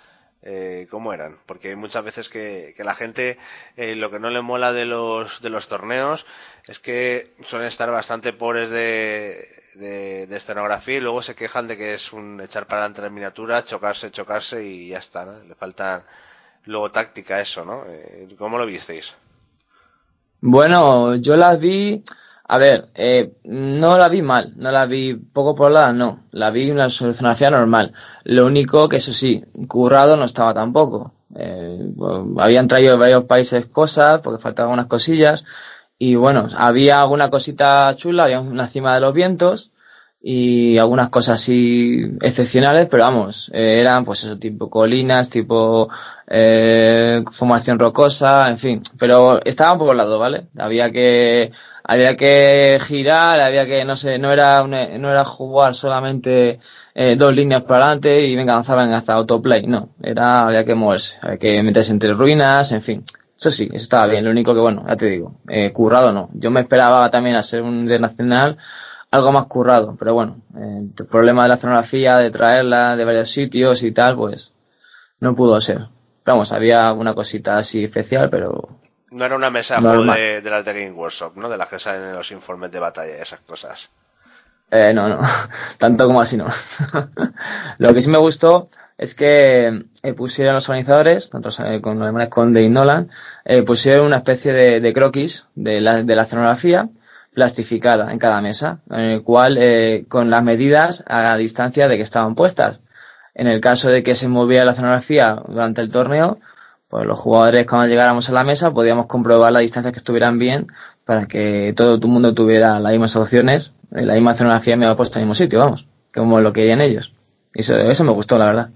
eh, ¿cómo eran? Porque hay muchas veces que, que la gente eh, lo que no le mola de los de los torneos es que suelen estar bastante pobres de, de, escenografía y luego se quejan de que es un echar para adelante la miniatura, chocarse, chocarse y ya está, ¿no? Le falta luego táctica eso, ¿no? Eh, ¿Cómo lo visteis? Bueno, yo las vi, a ver, eh, no la vi mal, no la vi poco poblada, no, la vi una solucionación normal. Lo único que eso sí, currado no estaba tampoco. Eh, habían traído de varios países cosas, porque faltaban unas cosillas, y bueno, había alguna cosita chula, había una cima de los vientos, y algunas cosas así excepcionales, pero vamos, eh, eran pues eso, tipo colinas, tipo eh, formación rocosa, en fin, pero estaban por lado, ¿vale? Había que había que girar, había que no sé, no era una- no era jugar solamente eh, dos líneas para adelante y venga avanzaban hasta autoplay, no, era había que moverse, había que meterse entre ruinas, en fin. Eso sí, eso estaba bien, lo único que bueno, ya te digo, eh, currado no. Yo me esperaba también a ser un internacional algo más currado, pero bueno, eh, el problema de la escenografía, de traerla de varios sitios y tal, pues no pudo ser. Pero vamos, había una cosita así especial, pero No era una mesa de de, de las de Game Workshop, ¿no? De las que salen en los informes de batalla y esas cosas. eh, no, no, [laughs] tanto como así no. [laughs] Lo que sí me gustó es que eh, pusieron los organizadores, tanto eh, con los hermanos Conde y Nolan, eh, pusieron una especie de, de croquis de la, de la escenografía plastificada en cada mesa, en el cual eh, con las medidas a la distancia de que estaban puestas. En el caso de que se moviera la escenografía durante el torneo, pues los jugadores cuando llegáramos a la mesa podíamos comprobar las distancias que estuvieran bien para que todo el mundo tuviera las mismas opciones, eh, la misma escenografía me había puesto en el mismo sitio, vamos, como lo querían ellos. Eso, eso me gustó, la verdad.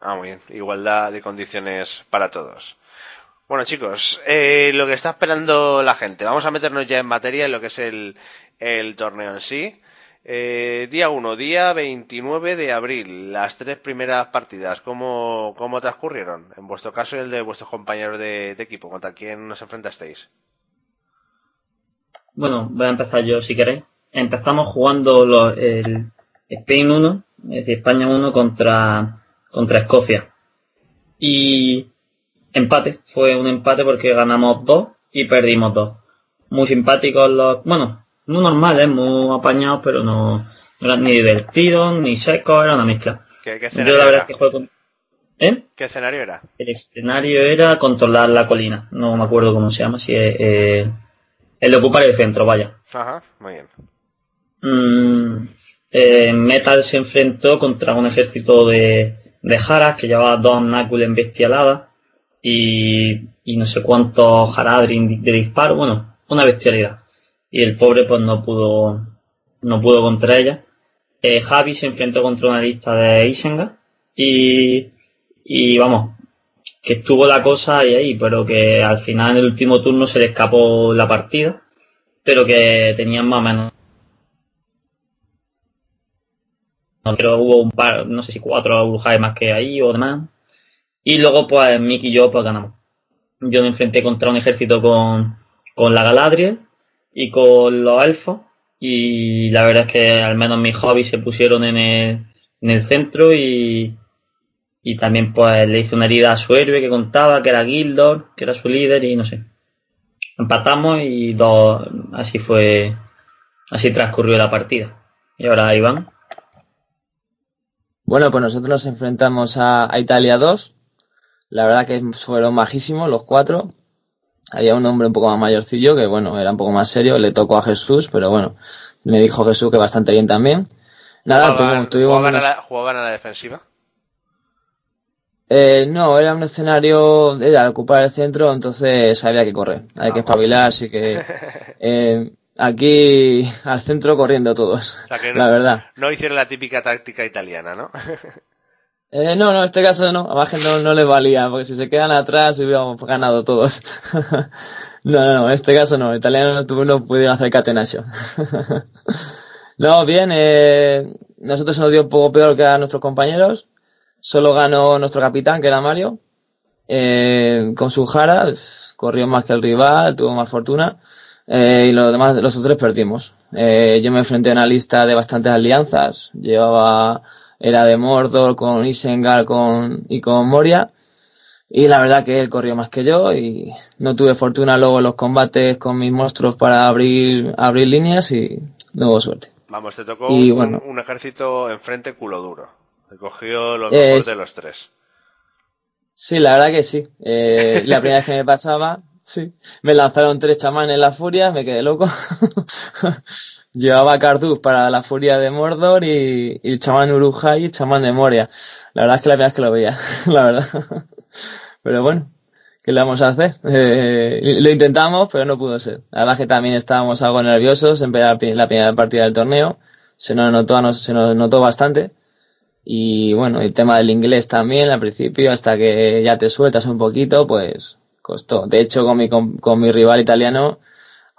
Ah, muy bien. Igualdad de condiciones para todos. Bueno, chicos, eh, lo que está esperando la gente. Vamos a meternos ya en materia en lo que es el, el torneo en sí. Eh, día 1, día 29 de abril, las tres primeras partidas, ¿cómo, cómo transcurrieron? En vuestro caso y el de vuestros compañeros de, equipo, ¿contra quién nos enfrentasteis? Bueno, voy a empezar yo si queréis. Empezamos jugando los, el Spain 1, es decir, España 1 contra, contra Escocia. Y empate, fue un empate porque ganamos dos y perdimos dos. Muy simpáticos los, bueno, muy normales, muy apañados, pero no, no eran ni divertidos, ni secos, era una mezcla. ¿Qué, qué Yo escenario la verdad era? es que juego con... ¿Eh? ¿Qué escenario era? El escenario era controlar la colina, no me acuerdo cómo se llama, si es eh, el de ocupar el centro, vaya. Ajá, muy bien. Mm, eh, Metal se enfrentó contra un ejército de, de Jaras que llevaba dos nácules embestialadas y, no sé cuántos Haradrim de disparo, bueno, una bestialidad. Y el pobre pues no pudo, no pudo contra ella. Eh, Javi se enfrentó contra una lista de Isenga y, y vamos, que estuvo la cosa ahí, ahí, pero que al final en el último turno se le escapó la partida, pero que tenían más o menos pero hubo un par, no sé si cuatro Urujai más que ahí o demás. Y luego, pues, Mick y yo, pues ganamos. Yo me enfrenté contra un ejército con, con la Galadriel y con los elfos. Y la verdad es que al menos mis hobbies se pusieron en el, en el centro y, y también pues le hice una herida a su héroe que contaba, que era Gildor, que era su líder y no sé. Empatamos y dos, así fue, así transcurrió la partida. Y ahora Iván. Bueno, pues nosotros nos enfrentamos a, a Italia 2. La verdad que fueron majísimos los cuatro. Había un hombre un poco más mayorcillo que, bueno, era un poco más serio. Le tocó a Jesús, pero bueno, me dijo Jesús que bastante bien también. Nada, ¿Jugaban, tuvimos, jugaban a la, jugaban a la defensiva? Eh, no, era un escenario, era ocupar el centro, entonces había que correr, hay que espabilar, así que [laughs] eh, aquí al centro corriendo todos, O sea que no, la verdad. no hicieron la típica táctica italiana, ¿no? [laughs] Eh, no, no, en este caso no, además que no, no les valía, porque si se quedan atrás hubiéramos ganado todos. [laughs] no, no, en este caso no, italianos no, no pudieron hacer catenaccio. [laughs] no, bien, eh, nosotros nos dio un poco peor que a nuestros compañeros, solo ganó nuestro capitán, que era Mario, eh, con su jara, pf, corrió más que el rival, tuvo más fortuna, y los demás, los otros perdimos. Yo me enfrenté a una lista de bastantes alianzas, llevaba, era de Mordor con Isengard con, y con Moria, y la verdad que él corrió más que yo y no tuve fortuna luego en los combates con mis monstruos para abrir, abrir líneas y no hubo suerte. Vamos, te tocó Y un, bueno. un ejército enfrente culo duro. Te cogió los mejores de los tres. Sí, la verdad que sí. Eh, la [laughs] primera vez que me pasaba, sí. Me lanzaron tres chamanes en la furia, me quedé loco. [laughs] Llevaba a para la furia de Mordor y, y chamán Urujai y chamán de Moria. La verdad es que la primera vez que lo veía, [laughs] la verdad. Pero bueno, ¿qué le vamos a hacer? Eh, lo intentamos, pero no pudo ser. La que también estábamos algo nerviosos en la pri- la primera partida del torneo. Se nos notó, se nos notó bastante. Y bueno, el tema del inglés también al principio, hasta que ya te sueltas un poquito, pues costó. De hecho, con mi, con, con mi rival italiano,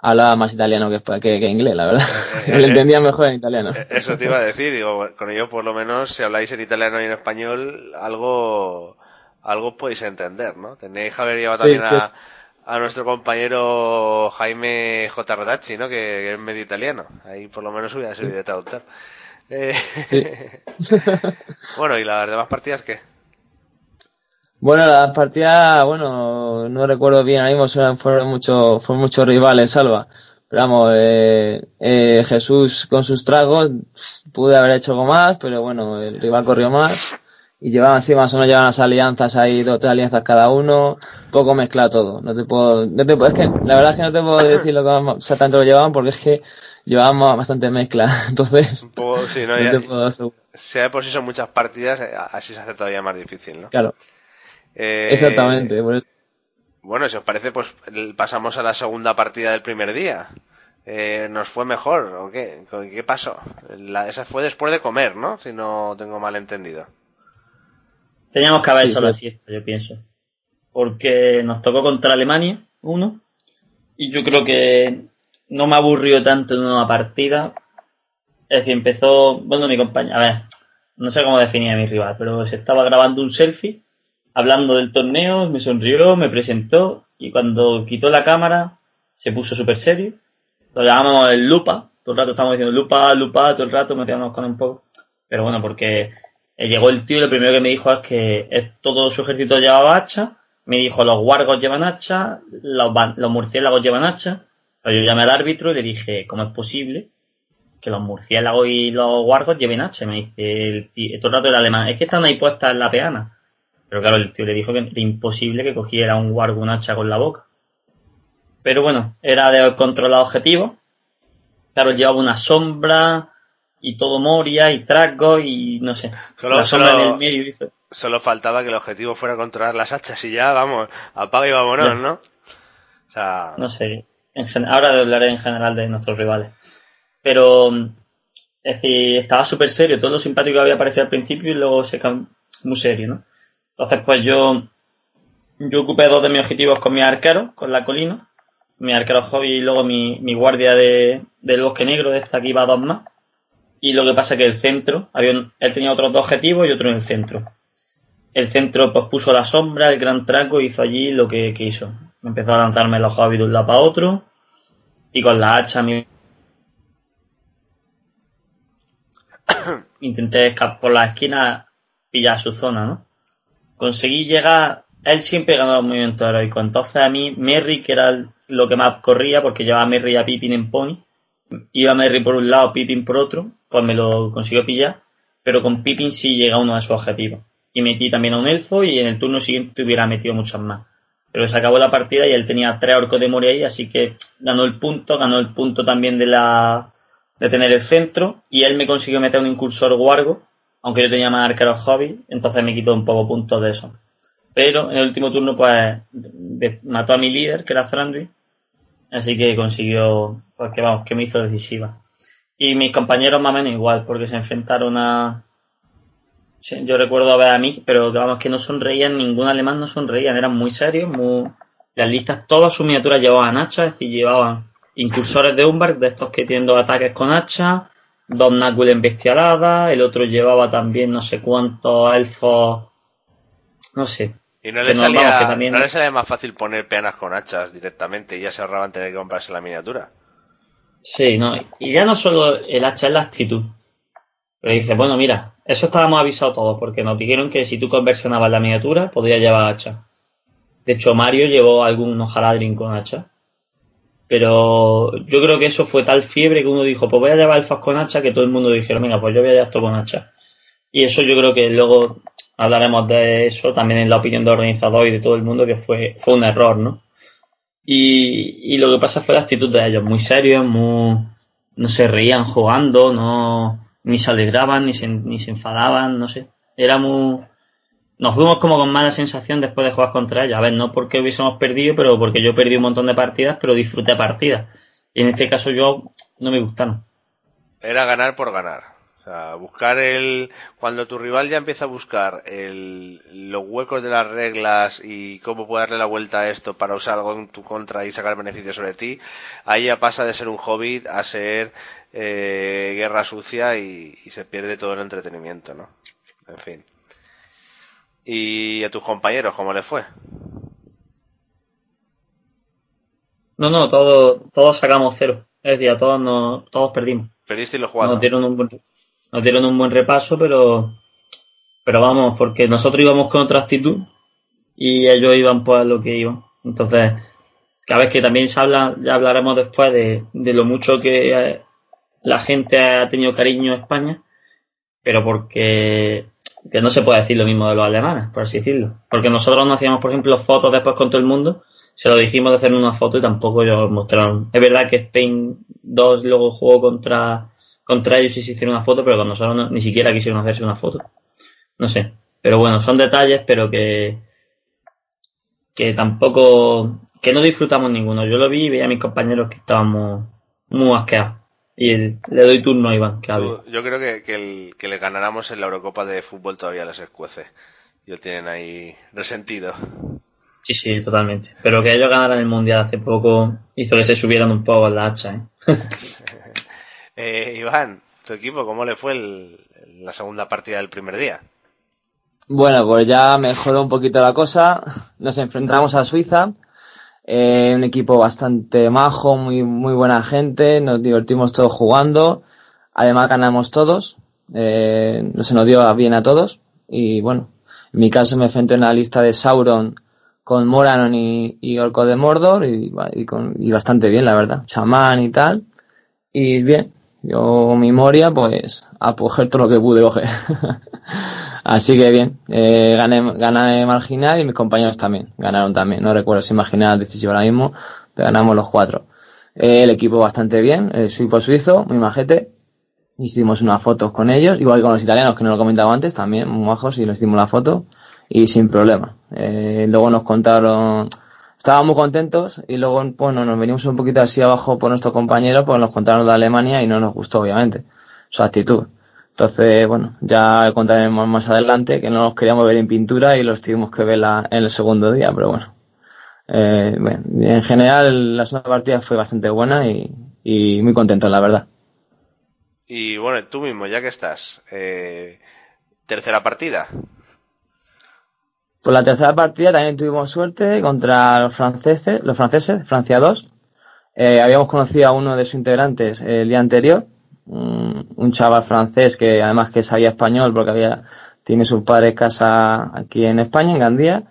hablaba más italiano que, que, que inglés, la verdad. [laughs] Le entendía mejor en italiano. Eh, Eso te iba a decir, digo, con ello por lo menos si habláis en italiano y en español, algo, algo podéis entender, ¿no? Tenéis que haber llevado Sí, también a, a nuestro compañero Jaime J. Rodacci, ¿no? Que, que es medio italiano. Ahí por lo menos hubiera servido de traductor. Eh, Sí. [laughs] bueno, ¿y las demás partidas qué? Bueno, la partida, bueno, no recuerdo bien, mismo fueron- fueron muchos fueron muchos rivales, Salva. Pero vamos, eh, eh, Jesús con sus tragos pude haber hecho algo más, pero bueno, el rival corrió más. Y llevaban así más o menos llevaban las alianzas ahí, dos tres alianzas cada uno, poco mezclado todo. No te puedo, no te puedo, es que la verdad es que no te puedo decir lo que exactamente lo llevaban porque es que llevábamos bastante mezcla. [laughs] Entonces, Un poco, sí, ¿no? no Ya- te puedo asegurar. de por sí son muchas partidas, eh, así se hace todavía más difícil, ¿no? Claro, Eh, exactamente. por eso- Bueno, si os parece, pues pasamos a la segunda partida del primer día. Eh, ¿Nos fue mejor o qué? ¿Qué pasó? La- esa fue después de comer, ¿no? Si no tengo mal entendido. Teníamos que haber Sí, hecho pues. la fiesta, yo pienso. Porque nos tocó contra Alemania, uno. Y yo creo que no me aburrió tanto en una partida. Es decir, empezó, bueno, mi compañero, a ver, no sé cómo definía a mi rival, pero se estaba grabando un selfie, hablando del torneo, me sonrió, me presentó, y cuando quitó la cámara, se puso súper serio. Lo llamamos el lupa, todo el rato estábamos diciendo lupa, lupa, todo el rato me quedamos con un poco. Pero bueno, porque eh, llegó el tío y lo primero que me dijo es que todo su ejército llevaba hacha. Me dijo, los wargos llevan hacha, los, los murciélagos llevan hacha. Yo llamé al árbitro y le dije, ¿cómo es posible que los murciélagos y los wargos lleven hacha? Me dice el tío, todo el rato el alemán, es que están ahí puestas en la peana. Pero claro, el tío le dijo que era imposible que cogiera un wargo un hacha con la boca. Pero bueno, era de controlar objetivos. Claro, llevaba una sombra y todo Moria y trasgos y no sé. Solo- la sombra solo- en el medio hizo. Solo faltaba que el objetivo fuera controlar las hachas y ya, vamos, apaga y vámonos. ¿no? O sea, No sé. En ahora hablaré en general de nuestros rivales. Pero, mm, es decir, estaba súper serio. Todo lo simpático que había aparecido al principio y luego se muy serio, ¿no? Entonces, pues yo, yo ocupé dos de mis objetivos con mis arqueros, con la colina. Mi arquero hobby y luego mi, mi guardia de, del bosque negro, de esta que iba a dos más. y lo que pasa es que el centro, había él tenía otros dos objetivos y otro en el centro. El centro pues puso la sombra, el gran traco, hizo allí lo que quiso. Empezó a lanzarme los hobbies de un lado para otro y con la hacha mi... [coughs] intenté escapar por la esquina pillar su zona, ¿no? Conseguí llegar, él siempre ganó los movimientos heroicos, entonces a mí Merry, que era lo que más corría, porque llevaba Merry a Pippin en Pony, iba Merry por un lado, Pippin por otro, pues me lo consiguió pillar, pero con Pippin sí llega uno de sus objetivos. Y metí también a un elfo y en el turno siguiente hubiera metido muchos más. Pero se acabó la partida y él tenía tres orcos de Moria ahí, así que ganó el punto, ganó el punto también de la de tener el centro y él me consiguió meter un incursor guargo, aunque yo tenía más arqueros hobby, entonces me quitó un poco puntos de eso. Pero en el último turno pues mató a mi líder, que era Thranduil, así que consiguió, pues que vamos, que me hizo decisiva. Y mis compañeros más o menos igual, porque se enfrentaron a... yo recuerdo a ver a mí, pero vamos, que no sonreían, ningún alemán no sonreían, eran muy serios, muy... Las listas, todas sus miniaturas llevaban hachas, es decir, llevaban incursores de Umbar, de estos que tienen dos ataques con hacha, dos Knuckle en bestialada, el otro llevaba también no sé cuántos elfos, no sé. Y no le, salía, no le salía más fácil poner peanas con hachas directamente y ya se ahorraban tener que comprarse la miniatura. Sí, no, y ya no solo el hacha es la actitud. Pero dice, bueno, mira, eso estábamos avisados todos, porque nos dijeron que si tú conversionabas la miniatura, podías llevar hacha. De hecho, Mario llevó algún Haladrin con hacha. Pero yo creo que eso fue tal fiebre que uno dijo, pues voy a llevar elfas con hacha, que todo el mundo dijeron, venga, pues yo voy a llevar esto con hacha. Y eso yo creo que luego hablaremos de eso también en la opinión de organizador y de todo el mundo, que fue, fue un error, ¿no? Y, y lo que pasa fue la actitud de ellos, muy serios, muy, no se reían jugando, no, ni se alegraban, ni se, ni se enfadaban, no sé. Era muy, nos fuimos como con mala sensación después de jugar contra ella. A ver, no porque hubiésemos perdido, pero porque yo perdí un montón de partidas, pero disfruté partidas. Y en este caso yo no me gustaron. Era ganar por ganar. O sea, buscar el... Cuando tu rival ya empieza a buscar el... los huecos de las reglas y cómo puede darle la vuelta a esto para usar algo en tu contra y sacar beneficio sobre ti, ahí ya pasa de ser un hobbit a ser eh, guerra sucia y, y se pierde todo el entretenimiento, ¿no? En fin. ¿Y a tus compañeros cómo les fue? No, no, todos, todos sacamos cero. Es decir, a todos, no, todos perdimos. Perdiste los jugadores. Nos dieron un buen, nos dieron un buen repaso, pero, pero vamos, porque nosotros íbamos con otra actitud y ellos iban pues a lo que iban. Entonces, cada vez que también se habla, ya hablaremos después de, de lo mucho que eh, la gente ha tenido cariño a España, pero porque que no se puede decir lo mismo de los alemanes, por así decirlo. Porque nosotros no hacíamos, por ejemplo, fotos después con todo el mundo, se lo dijimos de hacer una foto y tampoco ellos mostraron. Es verdad que Spain 2 luego jugó contra, contra ellos y se hicieron una foto, pero con nosotros ni siquiera quisieron hacerse una foto. No sé. Pero bueno, son detalles, pero que, que tampoco, que no disfrutamos ninguno. Yo lo vi y veía a mis compañeros que estábamos muy asqueados. Y le doy turno a Iván, que Yo creo que, que, le ganáramos en la Eurocopa de fútbol todavía les escuece. Y lo tienen ahí resentido. Sí, sí, totalmente. Pero que ellos ganaran el Mundial hace poco hizo que se subieran un poco la hacha. ¿eh? [laughs] eh, Iván, tu equipo, ¿cómo le fue la segunda partida del primer día? Bueno, pues ya mejoró un poquito la cosa. Nos enfrentamos a Suiza eh, un equipo bastante majo, muy, muy buena gente, nos divertimos todos jugando, además ganamos todos, eh, se nos dio bien a todos. Y bueno, en mi caso me enfrenté en la lista de Sauron con Moranon y, Orco de Mordor y, y, con, y bastante bien la verdad, chamán y tal. Y bien, yo mi Moria pues a coger todo lo que pude coger. [laughs] Así que bien, eh, gané, gané marginal y mis compañeros también, ganaron también. No recuerdo si marginal decisivo ahora mismo, pero ganamos los cuatro. Eh, el equipo bastante bien, el suizo suizo, muy majete. Hicimos unas fotos con ellos, igual que con los italianos que no lo comentaba antes, también muy majos y nos hicimos la foto y sin problema. Eh, luego nos contaron, estábamos muy contentos y luego, bueno, nos venimos un poquito así abajo por nuestro compañero, pues nos contaron de Alemania y no nos gustó, obviamente, su actitud. Entonces, bueno, ya contaremos más adelante que no nos queríamos ver en pintura y los tuvimos que ver en el segundo día, pero bueno. Eh, bueno, en general la segunda partida fue bastante buena y, muy contento, la verdad. Y bueno, tú mismo, ya que estás, eh, tercera partida. Pues la tercera partida también tuvimos suerte contra los franceses, los franceses, Francia 2. Eh, habíamos conocido a uno de sus integrantes el día anterior, un, chaval francés que además que sabía español porque había tiene su padre casa aquí en España, en Gandía,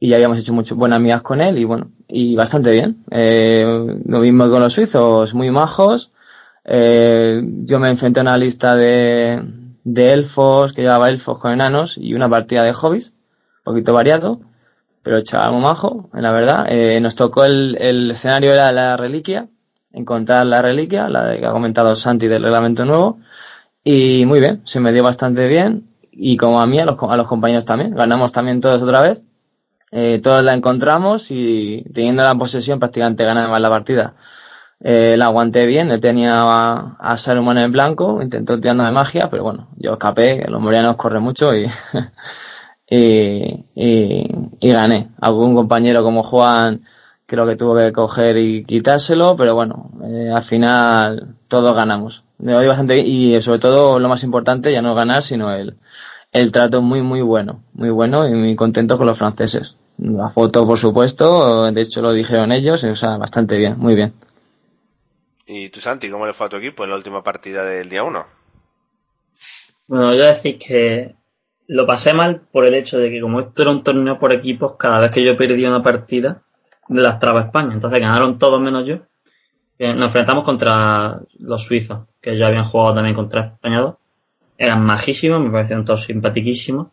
y ya habíamos hecho muchas buenas amigas con él y bueno, y bastante bien. Eh, lo mismo con los suizos, muy majos, eh, yo me enfrenté a una lista de, de elfos, que llevaba elfos con enanos y una partida de hobbies, un poquito variado, pero chaval muy majo, la verdad. Eh, nos tocó el, el escenario era la reliquia, encontrar la reliquia, la que ha comentado Santi del reglamento nuevo, y muy bien, se me dio bastante bien, y como a mí, a los, compañeros también, ganamos también todos otra vez, eh, todos la encontramos y teniendo la posesión prácticamente ganamos la partida. Eh, la aguanté bien, él tenía a, a Saruman en blanco, intentó tirando de magia, pero bueno, yo escapé, los morianos corren mucho y, [laughs] y, y, y, gané. Algún compañero como Juan creo que tuvo que coger y quitárselo, pero bueno, eh, al final todos ganamos. Me voy bastante bien y sobre todo lo más importante ya no ganar, sino el, el trato muy muy bueno, muy bueno y muy contento con los franceses. La foto, por supuesto, de hecho lo dijeron ellos, o sea, bastante bien, muy bien. ¿Y tú, Santi, cómo le fue a tu equipo en la última partida del día 1? Bueno, yo decir que lo pasé mal por el hecho de que como esto era un torneo por equipos, cada vez que yo perdía una partida, las traba España. Entonces ganaron todos menos yo. Eh, nos enfrentamos contra los suizos, que ya habían jugado también contra España 2. Eran majísimos, me parecieron todos simpaticísimos.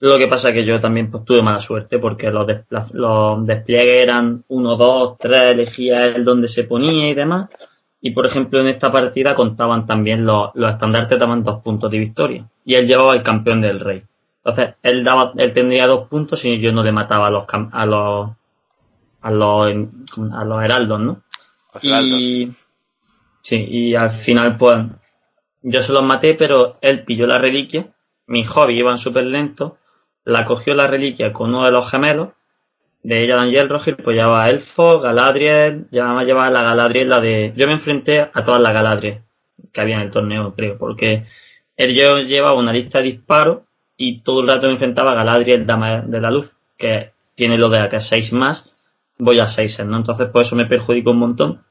Lo que pasa es que yo también pues, tuve mala suerte porque los, los despliegues eran 1, 2, 3, elegía el donde se ponía y demás. Y por ejemplo, en esta partida contaban también los, los estandartes daban dos puntos de victoria. Y él llevaba el campeón del rey. Entonces, él daba, él tendría dos puntos y yo no le mataba a los a los a los a los heraldos, ¿no? Los y sí, y al final pues yo se los maté, pero él pilló la reliquia, mis hobbies iban súper lentos, la cogió la reliquia con uno de los gemelos de ella Daniel Roger, pues llevaba Elfo, Galadriel, ya más llevaba la Galadriel, la de. Yo me enfrenté a todas las Galadriel que había en el torneo, creo, porque él yo llevaba una lista de disparos y todo el rato me enfrentaba a Galadriel, Dama de la Luz, que tiene lo de acá 6 más, voy a 6, ¿no? Entonces, por eso me perjudicó un montón.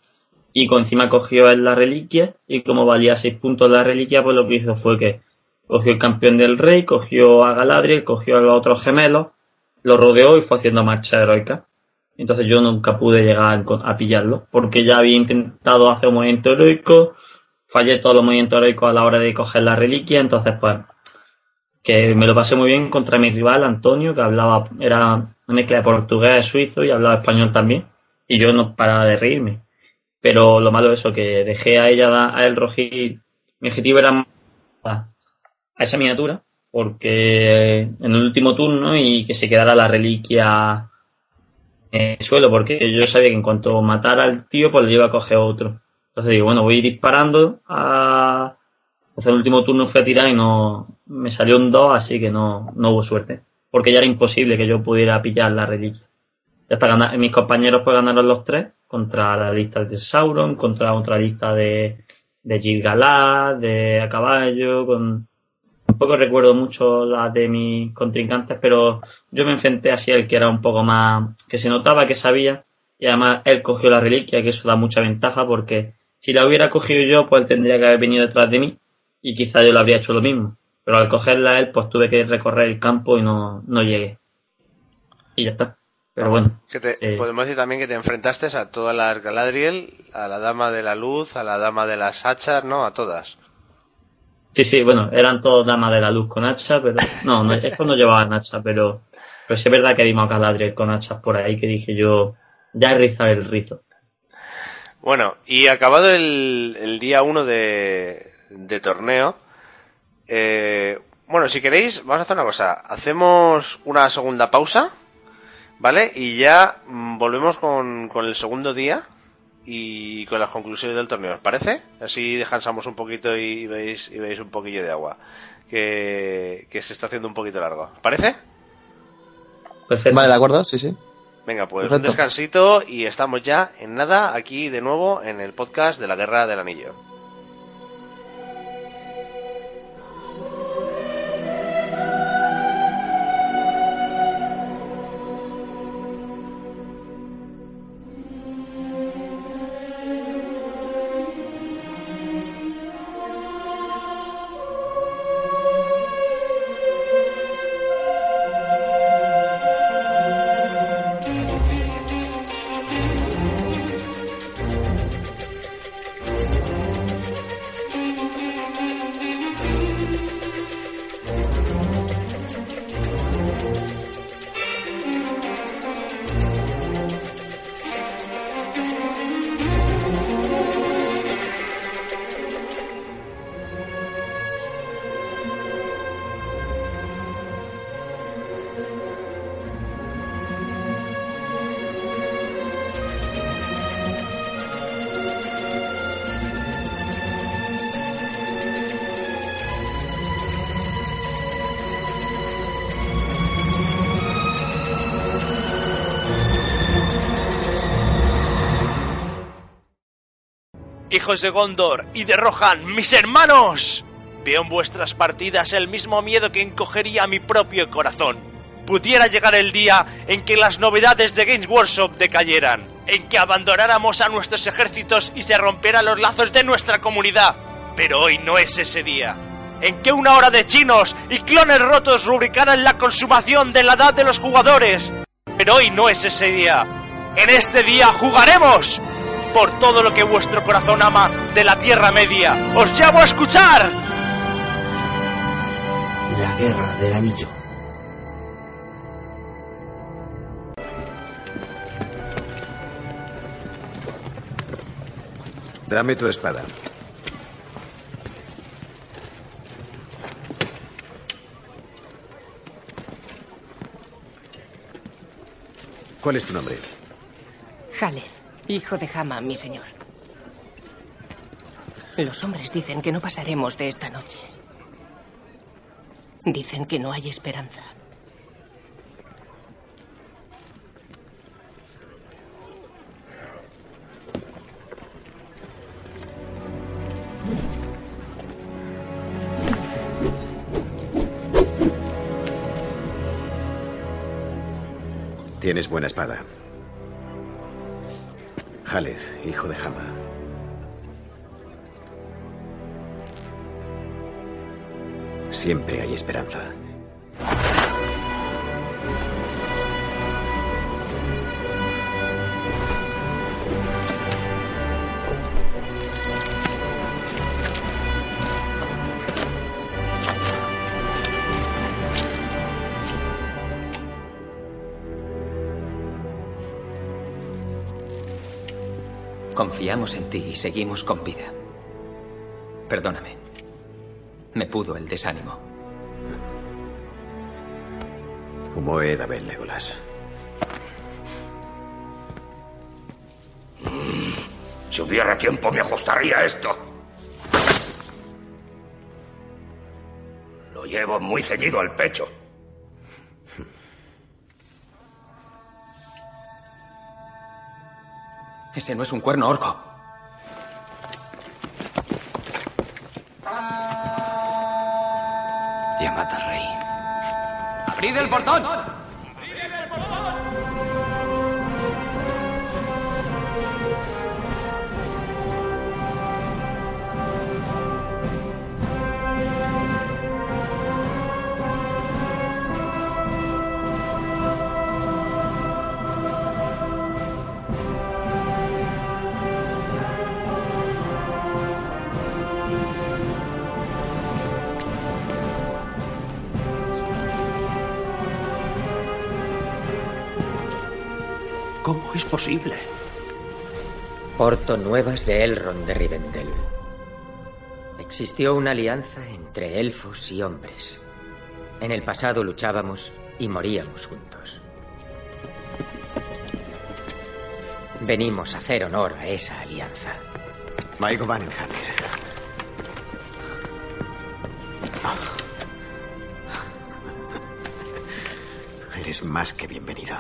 Y con encima cogió la reliquia, y como valía 6 puntos la reliquia, pues lo que hizo fue que cogió el campeón del rey, cogió a Galadriel, cogió a los otros gemelos, lo rodeó y fue haciendo marcha heroica. Entonces yo nunca pude llegar a pillarlo, porque ya había intentado hacer un movimiento heroico, fallé todos los movimientos heroicos a la hora de coger la reliquia, entonces pues que me lo pasé muy bien contra mi rival Antonio, que hablaba, era una mezcla de portugués, suizo y hablaba español también, y yo no paraba de reírme. Pero lo malo es eso, que dejé a ella, a él rojir, mi objetivo era a esa miniatura, porque en el último turno y que se quedara la reliquia en el suelo, porque yo sabía que en cuanto matara al tío, pues le iba a coger otro. Entonces digo, bueno, voy disparando a... Hasta el último turno fui a tirar y no me salió un 2, así que no, no hubo suerte. Porque ya era imposible que yo pudiera pillar la reliquia. Ya hasta ganar, mis compañeros pues ganaron los tres contra la lista de Sauron, contra otra lista de, de Gil-galad, de a caballo, con, Tampoco recuerdo mucho las de mis contrincantes, pero yo me enfrenté así el que era un poco más, que se notaba que sabía, y además él cogió la reliquia, que eso da mucha ventaja, porque si la hubiera cogido yo, pues él tendría que haber venido detrás de mí, y quizá yo le habría hecho lo mismo. Pero al cogerla él, pues tuve que recorrer el campo y no, no llegué. Y ya está. Pero bueno. Que te, eh, Podemos decir también que te enfrentaste a todas las Galadriel, a la Dama de la Luz, a la Dama de las Hachas, ¿no? A todas. Sí, sí, bueno, eran todos damas de la luz con hacha, pero no, no estos no llevaban hacha, pero, pero sí es verdad que vimos a Galadriel con hachas por ahí que dije yo, ya he rizado el rizo. Bueno, y acabado el, el día 1 de, de torneo, eh, bueno, si queréis, vamos a hacer una cosa, hacemos una segunda pausa, ¿vale? Y ya mm, volvemos con, con el segundo día y con las conclusiones del torneo, ¿os parece? Así descansamos un poquito y veis, y veis un poquillo de agua, que, que se está haciendo un poquito largo. ¿Os parece? Perfecto. Vale, de acuerdo, sí, sí. Venga, pues un descansito y estamos ya en nada aquí de nuevo en el podcast de la Guerra del Anillo. De Gondor y de Rohan, mis hermanos. Veo en vuestras partidas el mismo miedo que encogería mi propio corazón. Pudiera llegar el día en que las novedades de Games Workshop decayeran, en que abandonáramos a nuestros ejércitos y se rompieran los lazos de nuestra comunidad. Pero hoy no es ese día. En que una hora de chinos y clones rotos rubricaran la consumación de la edad de los jugadores. Pero hoy no es ese día. En este día jugaremos por todo lo que vuestro corazón ama de la Tierra Media. ¡Os llamo a escuchar! La Guerra del Anillo. Dame tu espada. ¿Cuál es tu nombre? Haleth, hijo de Hama, mi señor. Los hombres dicen que no pasaremos de esta noche. Dicen que no hay esperanza. Tienes buena espada. Haleth, hijo de Hama. Siempre hay esperanza. Confiamos en ti y seguimos con vida. Perdóname. Me pudo el desánimo. Como era Ben Legolas. Si hubiera tiempo me ajustaría esto. Lo llevo muy ceñido al pecho. Ese no es un cuerno orco. Llamad al rey. ¡Abrid el portón! Porto nuevas de Elrond de Rivendell. Existió una alianza entre elfos y hombres. En el pasado luchábamos y moríamos juntos. Venimos a hacer honor a esa alianza. Maigo Vanenhammer. Eres más que bienvenido.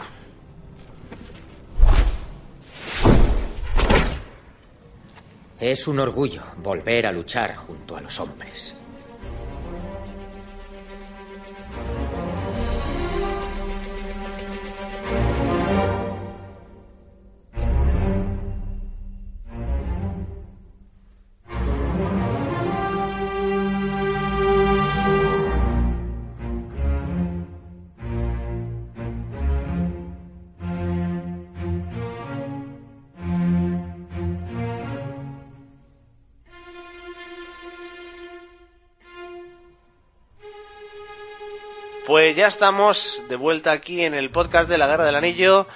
Es un orgullo volver a luchar junto a los hombres. Ya estamos de vuelta aquí en el podcast de la Guerra del Anillo,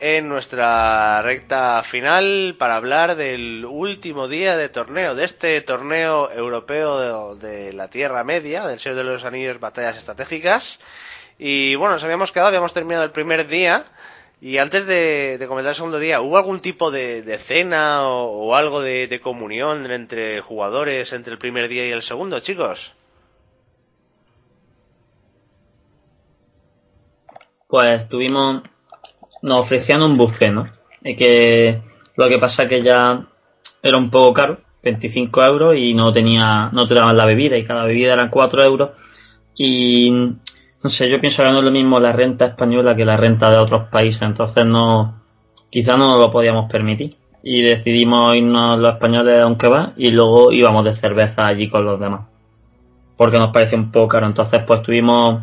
en nuestra recta final para hablar del último día de torneo, de este torneo europeo de, la Tierra Media, del Señor de los Anillos Batallas Estratégicas. Y bueno, nos habíamos quedado, habíamos terminado el primer día. Y antes de, comentar el segundo día, ¿hubo algún tipo de, cena o, algo de comunión entre jugadores entre el primer día y el segundo, chicos? Pues tuvimos, nos ofrecían un buffet, ¿no? Y que lo que pasa que ya era un poco caro, 25 euros y no tenía, no te daban la bebida y cada bebida eran 4 euros. Y no sé, yo pienso que no es lo mismo la renta española que la renta de otros países, entonces no, quizá no lo podíamos permitir. Y decidimos irnos los españoles aunque va y luego íbamos de cerveza allí con los demás porque nos parecía un poco caro. Entonces pues estuvimos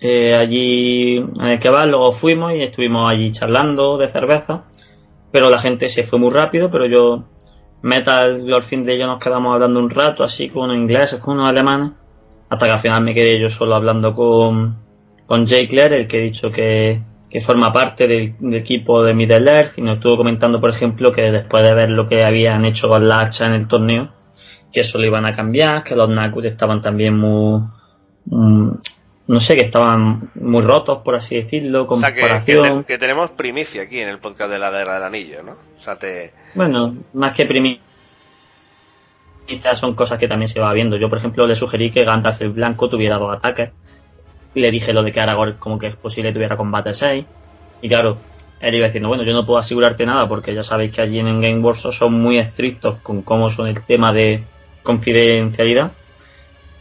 eh, allí en el que va luego fuimos y estuvimos allí charlando de cerveza pero la gente se fue muy rápido pero yo Metal al fin de ello nos quedamos hablando un rato así con unos ingleses con unos alemanes hasta que al final me quedé yo solo hablando con con Jay Clare el que he dicho que que forma parte del, equipo de Middle Earth y nos estuvo comentando, por ejemplo, que después de ver lo que habían hecho con la hacha en el torneo, que eso lo iban a cambiar, que los Nakus estaban también muy, mm, no sé, que estaban muy rotos, por así decirlo, con o sea, que, que, tenemos primicia aquí en el podcast de la Guerra del Anillo, ¿no? O sea, te... Bueno, más que primicia son cosas que también se va viendo. Yo, por ejemplo, le sugerí que Gandalf el Blanco tuviera dos ataques le dije lo de que Aragorn como que es posible tuviera combate 6. Y claro, él iba diciendo, bueno, yo no puedo asegurarte nada porque ya sabéis que allí en Game Wars son muy estrictos con cómo son el tema de confidencialidad.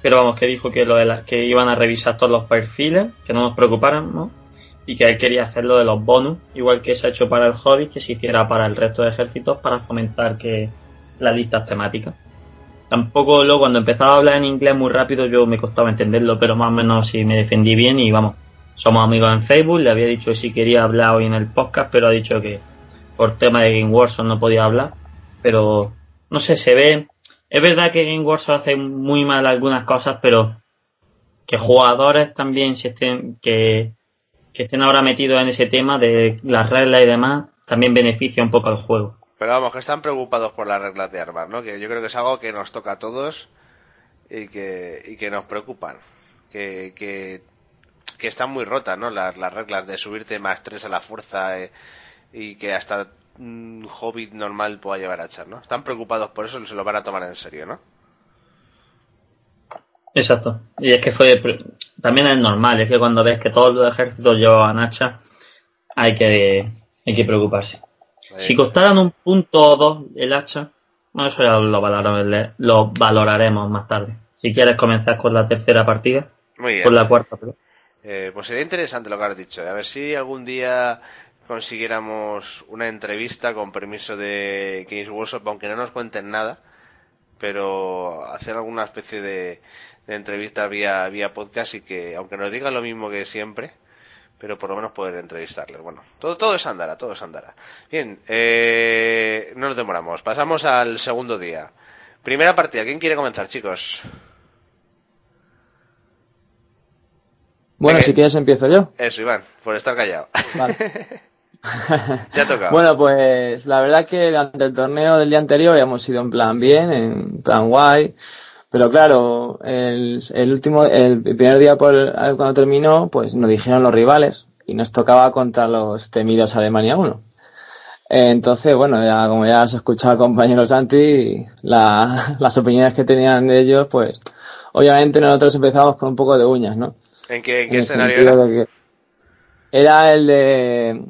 Pero vamos, que dijo que, lo de que iban a revisar todos los perfiles, que no nos preocupáramos y que él quería hacer lo de los bonus, igual que se ha hecho para el Hobbit, que se hiciera para el resto de ejércitos para fomentar que las listas temáticas. Tampoco luego cuando empezaba a hablar en inglés muy rápido yo me costaba entenderlo, pero más o menos sí me defendí bien y vamos, somos amigos en Facebook, le había dicho que si quería hablar hoy en el podcast, pero ha dicho que por tema de Game Warzone no podía hablar, pero no sé, se ve, es verdad que Game Warzone hace muy mal algunas cosas, pero que jugadores también se estén, que, que estén ahora metidos en ese tema de las reglas y demás, también beneficia un poco al juego. Pero vamos, que están preocupados por las reglas de armas, ¿no? Que yo creo que es algo que nos toca a todos y que, que nos preocupan. Que, que, están muy rotas, ¿no? Las, las reglas de subirte más tres a la fuerza eh, y que hasta un hobbit normal pueda llevar a echar, ¿no? Están preocupados por eso y se lo van a tomar en serio, ¿no? Exacto. Y es que fue. También es normal, es que cuando ves que todos los ejércitos llevan hacha, hay que, hay que preocuparse. Si costaran un punto o dos el hacha, bueno, eso ya lo, valoraremos más tarde. Si quieres comenzar con la tercera partida, con la cuarta. Eh, pues sería interesante lo que has dicho. ¿eh? A ver si algún día consiguiéramos una entrevista con permiso de Games Workshop, aunque no nos cuenten nada, pero hacer alguna especie de, de entrevista vía, vía podcast y que, aunque nos digan lo mismo que siempre, pero por lo menos poder entrevistarles. Bueno, todo, todo es andará, todo es andará. Bien, eh, no nos demoramos. Pasamos al segundo día. Primera partida, ¿quién quiere comenzar, chicos? Bueno, si quieres empiezo yo. Eso, Iván, por estar callado. Vale. [laughs] ya toca. Bueno, pues la verdad que durante el torneo del día anterior habíamos ido en plan bien, en plan guay. Pero claro, el, último, el primer día por cuando terminó, pues nos dijeron los rivales y nos tocaba contra los temidos Alemania 1. Entonces, bueno, ya como ya has escuchado al compañero Santi, la, las opiniones que tenían de ellos, pues obviamente nosotros empezamos con un poco de uñas, ¿no? ¿En qué, escenario era? era el de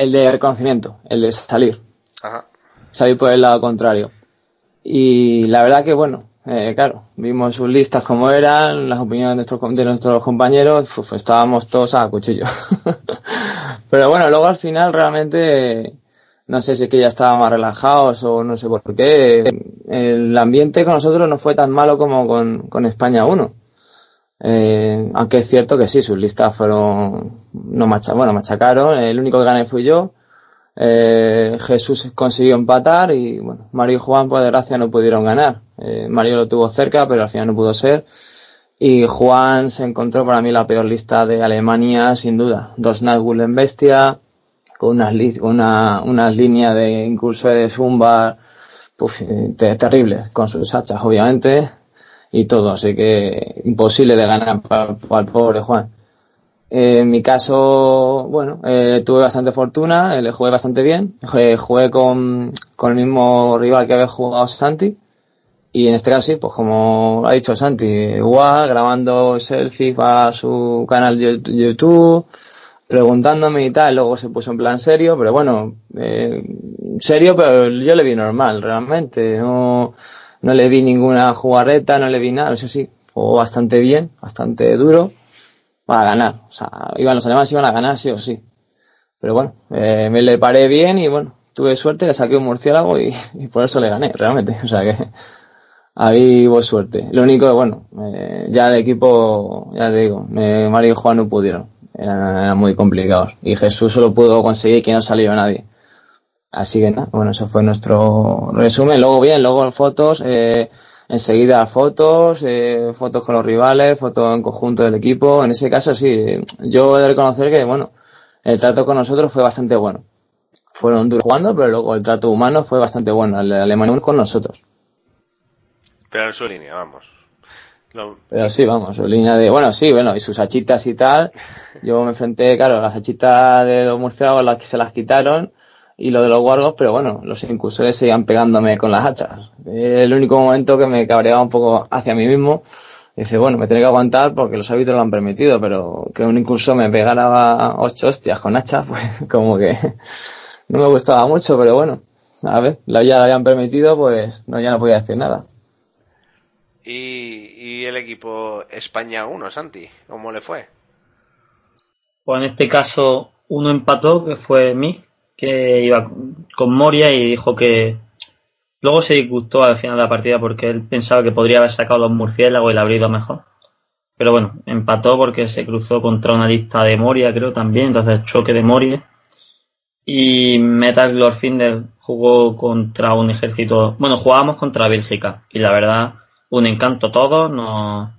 el de reconocimiento, el de salir. Ajá. Salir por el lado contrario. Y la verdad que bueno, eh, claro, vimos sus listas como eran, las opiniones de nuestros, de nuestros compañeros, estábamos todos a cuchillo. [laughs] Pero bueno, luego al final realmente, no sé si es que ya estábamos más relajados o no sé por qué, el ambiente con nosotros no fue tan malo como con, con España 1. Eh, aunque es cierto que sí, sus listas fueron, no macha, bueno, machacaron, el único que gané fui yo, eh, Jesús consiguió empatar y bueno, Mario y Juan por desgracia no pudieron ganar. Eh, Mario lo tuvo cerca, pero al final no pudo ser. Y Juan se encontró para mí la peor lista de Alemania, sin duda. Dos Nazgûl en bestia, con unas, una, unas líneas de incluso de Zumba, eh, terribles, con sus hachas, obviamente, y todo. Así que imposible de ganar para el pobre Juan en mi caso, bueno, eh, tuve bastante fortuna, eh, le jugué bastante bien. Eh, jugué con, con, el mismo rival que había jugado Santi. Y en este caso sí, pues como ha dicho Santi, igual, grabando selfies para su canal de YouTube, preguntándome y tal, luego se puso en plan serio, pero bueno, eh, serio, pero yo le vi normal, realmente, no, no le vi ninguna jugarreta, no le vi nada, eso sí, fue bastante bien, bastante duro, para ganar, o sea, iban los alemanes iban a ganar sí o sí, pero bueno, eh, me le paré bien y bueno, tuve suerte, le saqué un murciélago y, por eso le gané, realmente, o sea que ahí hubo suerte. Lo único que, bueno, eh, ya el equipo, ya te digo, eh, Mario y Juan no pudieron, eran muy complicados. Y Jesús solo pudo conseguir que no saliera nadie. Así que nada, bueno, eso fue nuestro resumen. Luego bien, luego fotos, eh, enseguida fotos, eh, fotos con los rivales, fotos en conjunto del equipo. En ese caso sí, yo he de reconocer que, bueno, el trato con nosotros fue bastante bueno. Fueron duros jugando, pero luego el trato humano fue bastante bueno, el de Alemania con nosotros. Pero en su línea, vamos. Pero sí, vamos, su línea de, bueno, sí, bueno, y sus hachitas y tal. Yo me enfrenté, claro, las hachitas de los murciélagos las que se las quitaron y lo de los guargos, pero bueno, los incursores seguían pegándome con las hachas. El único momento que me cabreaba un poco hacia mí mismo. Dice, bueno, me tengo que aguantar porque los árbitros lo han permitido, pero que un incursor me pegara ocho hostias con hacha, [laughs] pues como que no me gustaba mucho, pero bueno, a ver, la ya lo habían permitido, pues no, ya no podía decir nada. Y, y el equipo España 1, Santi, ¿cómo le fue? Pues en este caso uno empató, que fue Mick, que iba con Moria y dijo que luego se disgustó al final de la partida porque él pensaba que podría haber sacado los murciélagos y le habría ido mejor. Pero bueno, empató porque se cruzó contra una lista de Moria, creo también, entonces choque de Moria. Y Metal Glorfinder jugó contra un ejército. Bueno, jugábamos contra Bélgica y la verdad, un encanto todos. Nos,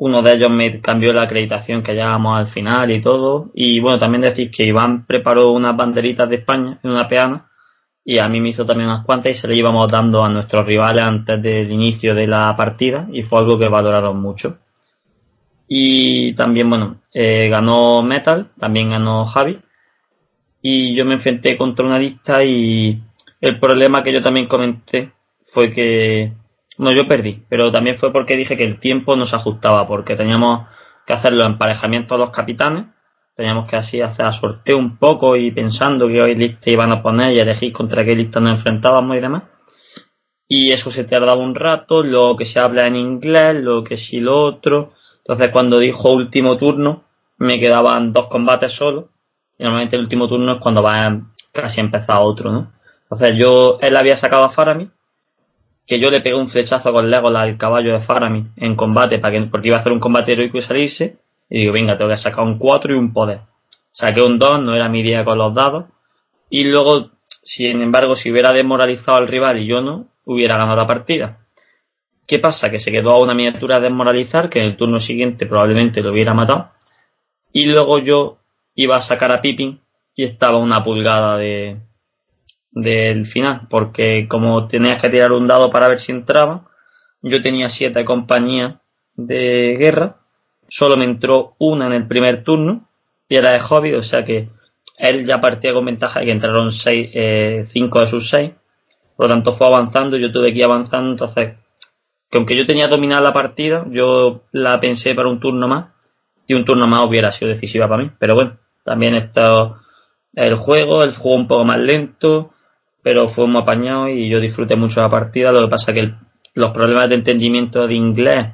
uno de ellos me cambió la acreditación que llegábamos al final y todo. Y bueno, también decir que Iván preparó unas banderitas de España en una peana y a mí me hizo también unas cuantas y se le íbamos dando a nuestros rivales antes del inicio de la partida y fue algo que valoraron mucho. Y también, bueno, eh, ganó Metal, también ganó Javi y yo me enfrenté contra una lista y el problema que yo también comenté fue que no yo perdí, pero también fue porque dije que el tiempo no se ajustaba porque teníamos que hacer los emparejamientos a los capitanes, teníamos que así hacer sorteo un poco y pensando qué lista iban a poner y elegir contra qué lista nos enfrentábamos y demás. Y eso se tardaba un rato, lo que se habla en inglés, lo que sí lo otro. Entonces cuando dijo último turno, me quedaban dos combates solo y normalmente el último turno es cuando va casi a empezar otro, ¿no? Entonces yo, él había sacado a Faramir, que yo le pegué un flechazo con Legolas al caballo de Faramir en combate, porque iba a hacer un combate heroico y salirse, y digo, venga, tengo que sacar un 4 y un poder. Saqué un 2, no era mi día con los dados, y luego, sin embargo, si hubiera desmoralizado al rival y yo no, hubiera ganado la partida. ¿Qué pasa? Que se quedó a una miniatura a desmoralizar, que en el turno siguiente probablemente lo hubiera matado, y luego yo iba a sacar a Pippin y estaba una pulgada de del final, porque como tenías que tirar un dado para ver si entraba, yo tenía siete compañías de guerra, solo me entró una en el primer turno y era de hobby, o sea que él ya partía con ventaja de que entraron seis, eh, cinco de sus seis, por lo tanto fue avanzando, yo tuve que ir avanzando, entonces que aunque yo tenía dominada la partida, yo la pensé para un turno más y un turno más hubiera sido decisiva para mí, pero bueno, también está el juego, el juego un poco más lento, pero fue muy apañado y yo disfruté mucho la partida. Lo que pasa que los problemas de entendimiento de inglés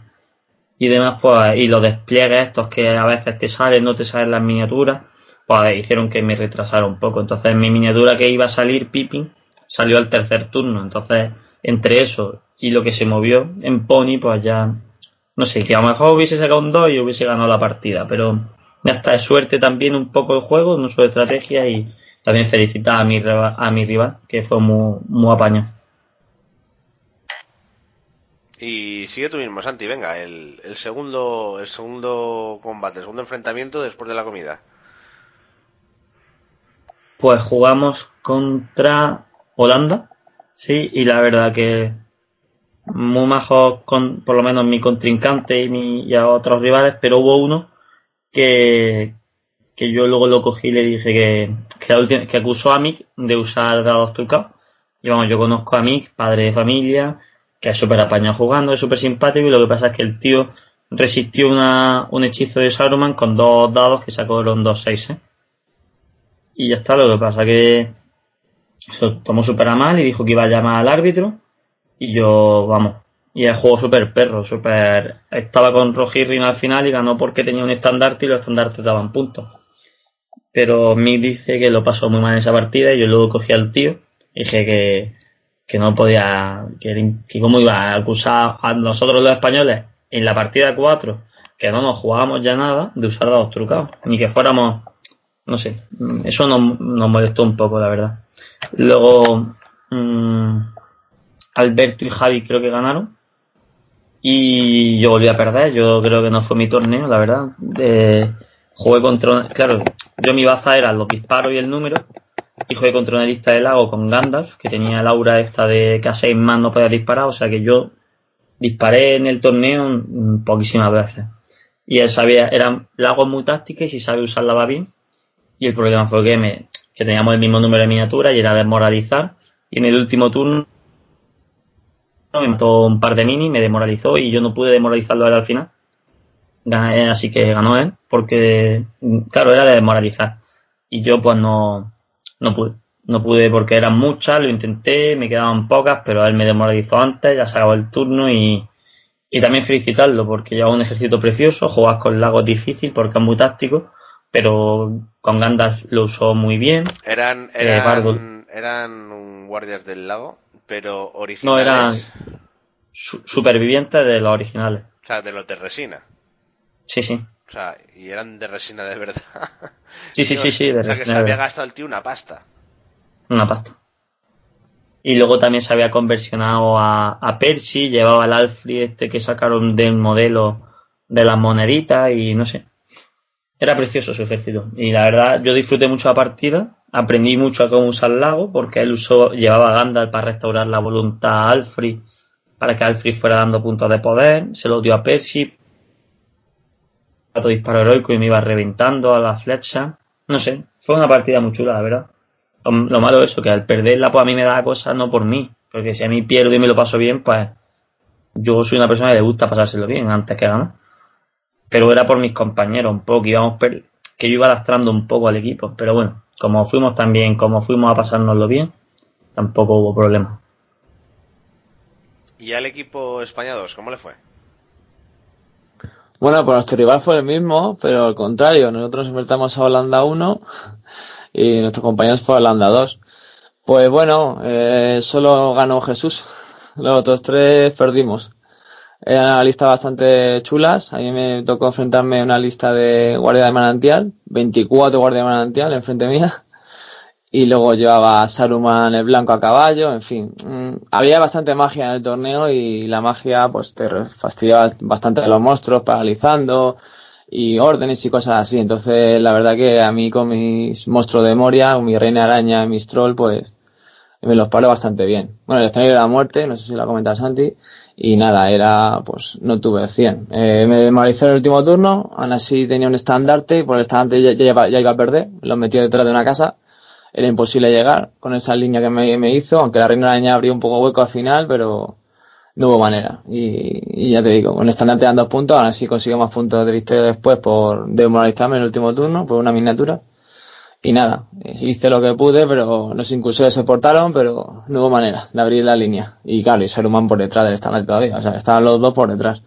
y demás, pues, y los despliegues estos que a veces te salen, no te salen las miniaturas, pues hicieron que me retrasara un poco. Entonces, mi miniatura que iba a salir, Pippin, salió al tercer turno. Entonces, entre eso y lo que se movió en Pony, pues ya, no sé, que a lo mejor hubiese sacado un 2 y hubiese ganado la partida, pero ya está, de suerte también un poco el juego, no su estrategia y también felicitar a mi, a mi rival, que fue muy, muy apañado. Y sigue tú mismo, Santi, venga, el, el segundo el segundo combate, el segundo enfrentamiento después de la comida. Pues jugamos contra Holanda, sí, y la verdad que muy majos con, por lo menos mi contrincante y, mi, y a otros rivales, pero hubo uno que, que yo luego lo cogí y le dije que, que, acusó a Mick de usar dados trucados. Y vamos, yo conozco a Mick, padre de familia, que es súper apañado jugando, es súper simpático y lo que pasa es que el tío resistió una, un hechizo de Saruman con dos dados que sacó los dos seis, y ya está. Lo que pasa que se tomó súper a mal y dijo que iba a llamar al árbitro y yo, vamos, y el juego súper perro, súper... Estaba con Rojirrin al final y ganó porque tenía un estandarte y los estandartes daban puntos. Pero Mick dice que lo pasó muy mal en esa partida y yo luego cogí al tío y dije que, que no podía, que, que cómo iba a acusar a nosotros los españoles en la partida 4, que no nos jugábamos ya nada, de usar dados trucados, ni que fuéramos, no sé, eso nos, molestó un poco, la verdad. Luego, mmm, Alberto y Javi creo que ganaron. Y yo volví a perder. Yo creo que no fue mi torneo, la verdad. Eh, jugué contra. Claro, yo mi baza era los disparos y el número. Y jugué contra una lista de lago con Gandalf, que tenía la aura esta de que a seis más no podía disparar. O sea que yo disparé en el torneo poquísimas veces. Y él sabía, eran lagos muy tácticas y si sabe usarla va bien. Y el problema fue que, me, que teníamos el mismo número de miniaturas y era desmoralizar. Y en el último turno me un par de mini, me demoralizó y yo no pude demoralizarlo al final. Gané, así que ganó él, porque, claro, era de desmoralizar. Y yo pues no, no pude. No pude porque eran muchas, lo intenté, me quedaban pocas, pero él me demoralizó antes, ya se acabó el turno y, y también felicitarlo porque lleva un ejército precioso, jugas con lagos difícil porque es muy táctico, pero con Gandalf lo usó muy bien. Eran, Eh, eran, Bardo- eran guardias del lago, pero no, originales. eran su- supervivientes de los originales. O sea, de los de resina. Sí, sí. O sea, y eran de resina de verdad. Sí, sí, sí, sí, de o sea, que resina se había gastado el tío una pasta. Una pasta. Y luego también se había conversionado a, a Percy, llevaba el Alfred este que sacaron del modelo de las moneditas y no sé. Era precioso su ejército. Y la verdad, yo disfruté mucho la partida, aprendí mucho a cómo usar el lago, porque él usó, llevaba a Gandalf para restaurar la voluntad a Alfred, para que Alfred fuera dando puntos de poder, se lo dio a Percy, disparo heroico y me iba reventando a la flecha. No sé, fue una partida muy chula, la verdad. Lo, lo malo es eso, que al perderla, pues a mí me da cosas no por mí. Porque si a mí pierdo y me lo paso bien, pues yo soy una persona que le gusta pasárselo bien antes que ganar. Pero era por mis compañeros un poco, que íbamos per- que yo iba lastrando un poco al equipo. Pero bueno, como fuimos también, como fuimos a pasárnoslo bien, tampoco hubo problema. ¿Y al equipo España 2, cómo le fue? Bueno, pues nuestro rival fue el mismo, pero al contrario, nosotros enfrentamos a Holanda 1 y nuestros compañeros fue a Holanda 2. Pues bueno, eh, solo ganó Jesús, los otros tres perdimos. Era una lista bastante chulas, a mí me tocó enfrentarme a una lista de guardia de manantial, 24 guardia de manantial enfrente mía, y luego llevaba a Saruman el blanco a caballo, en fin. mm, había bastante magia en el torneo y la magia pues te fastidiaba bastante a los monstruos, paralizando y órdenes y cosas así. Entonces la verdad que a mí con mis monstruos de Moria, mi reina araña, mis troll, pues me los paro bastante bien. Bueno, el escenario de la muerte, no sé si lo ha comentado Santi, y nada, era, pues, no tuve 100. Eh, me desmoralicé en el último turno, aún así tenía un estandarte, y por el estandarte ya, ya iba a perder, lo metí detrás de una casa, era imposible llegar con esa línea que me, hizo, aunque la reina araña abrió un poco hueco al final, pero no hubo manera. Y, y ya te digo, con estandarte dan dos puntos, aún así consigo más puntos de victoria después por desmoralizarme en el último turno, por una miniatura. Y nada, hice lo que pude, pero los incursores se portaron, pero no hubo manera de abrir la línea. Y claro, y Saruman por detrás del estandarte todavía, o sea, estaban los dos por detrás.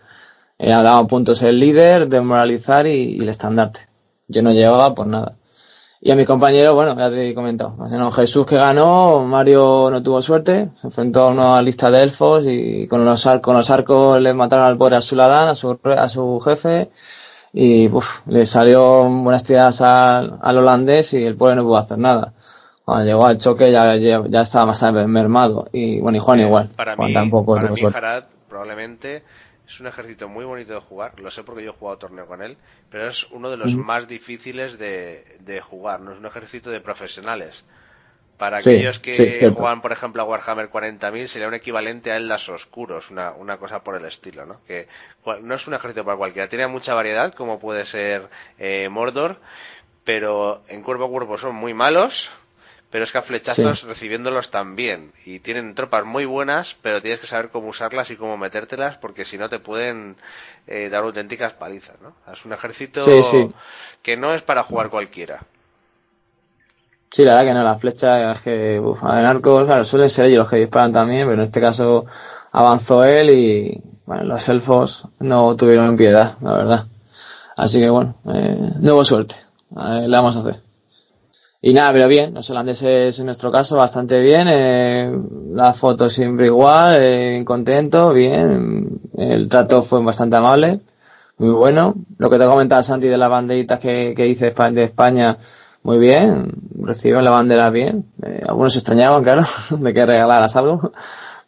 Eh, daban puntos el líder, desmoralizar y el estandarte. Yo no llevaba por nada. Y a mi compañero, bueno, ya te he comentado. Bueno, Jesús que ganó, Mario no tuvo suerte, se enfrentó a una lista de elfos y con los, ar- con los arcos le mataron al pobre a Suladán, a su, a su jefe, y uf, le salió buenas tiradas al, al holandés y el pobre no pudo hacer nada. Cuando llegó al choque ya, ya, ya estaba bastante mermado. Y bueno, y Juan igual. Para Juan mí, tampoco para tuvo mí suerte. Harad probablemente es un ejército muy bonito de jugar, lo sé porque yo he jugado torneo con él, pero es uno de los más difíciles de, de jugar, no es un ejército de profesionales. Para Sí, aquellos que sí, juegan, por ejemplo, a Warhammer 40.000, sería un equivalente a Eldas Oscuros, una, una cosa por el estilo, ¿no? Que no es un ejército para cualquiera, tiene mucha variedad, como puede ser eh, Mordor, pero en cuerpo a cuerpo son muy malos, pero es que a flechazos Sí. recibiéndolos también. Y tienen tropas muy buenas, pero tienes que saber cómo usarlas y cómo metértelas, porque si no te pueden eh, dar auténticas palizas, ¿no? Es un ejército Sí, sí. que no es para jugar cualquiera. Sí, la verdad que no, las flechas es que, uf, en arcos, claro, suelen ser ellos los que disparan también, pero en este caso avanzó él y, bueno, los elfos no tuvieron piedad, la verdad. Así que bueno, eh, hubo suerte. A ver, le vamos a hacer. Y nada, pero bien, los holandeses en nuestro caso bastante bien, eh, la foto siempre igual, eh, contento, bien, el trato fue bastante amable, muy bueno. Lo que te comentaba Santi de las banderitas que, que hice de España, muy bien, recibieron la bandera bien, eh, algunos se extrañaban, claro, [laughs] de que regalaras algo,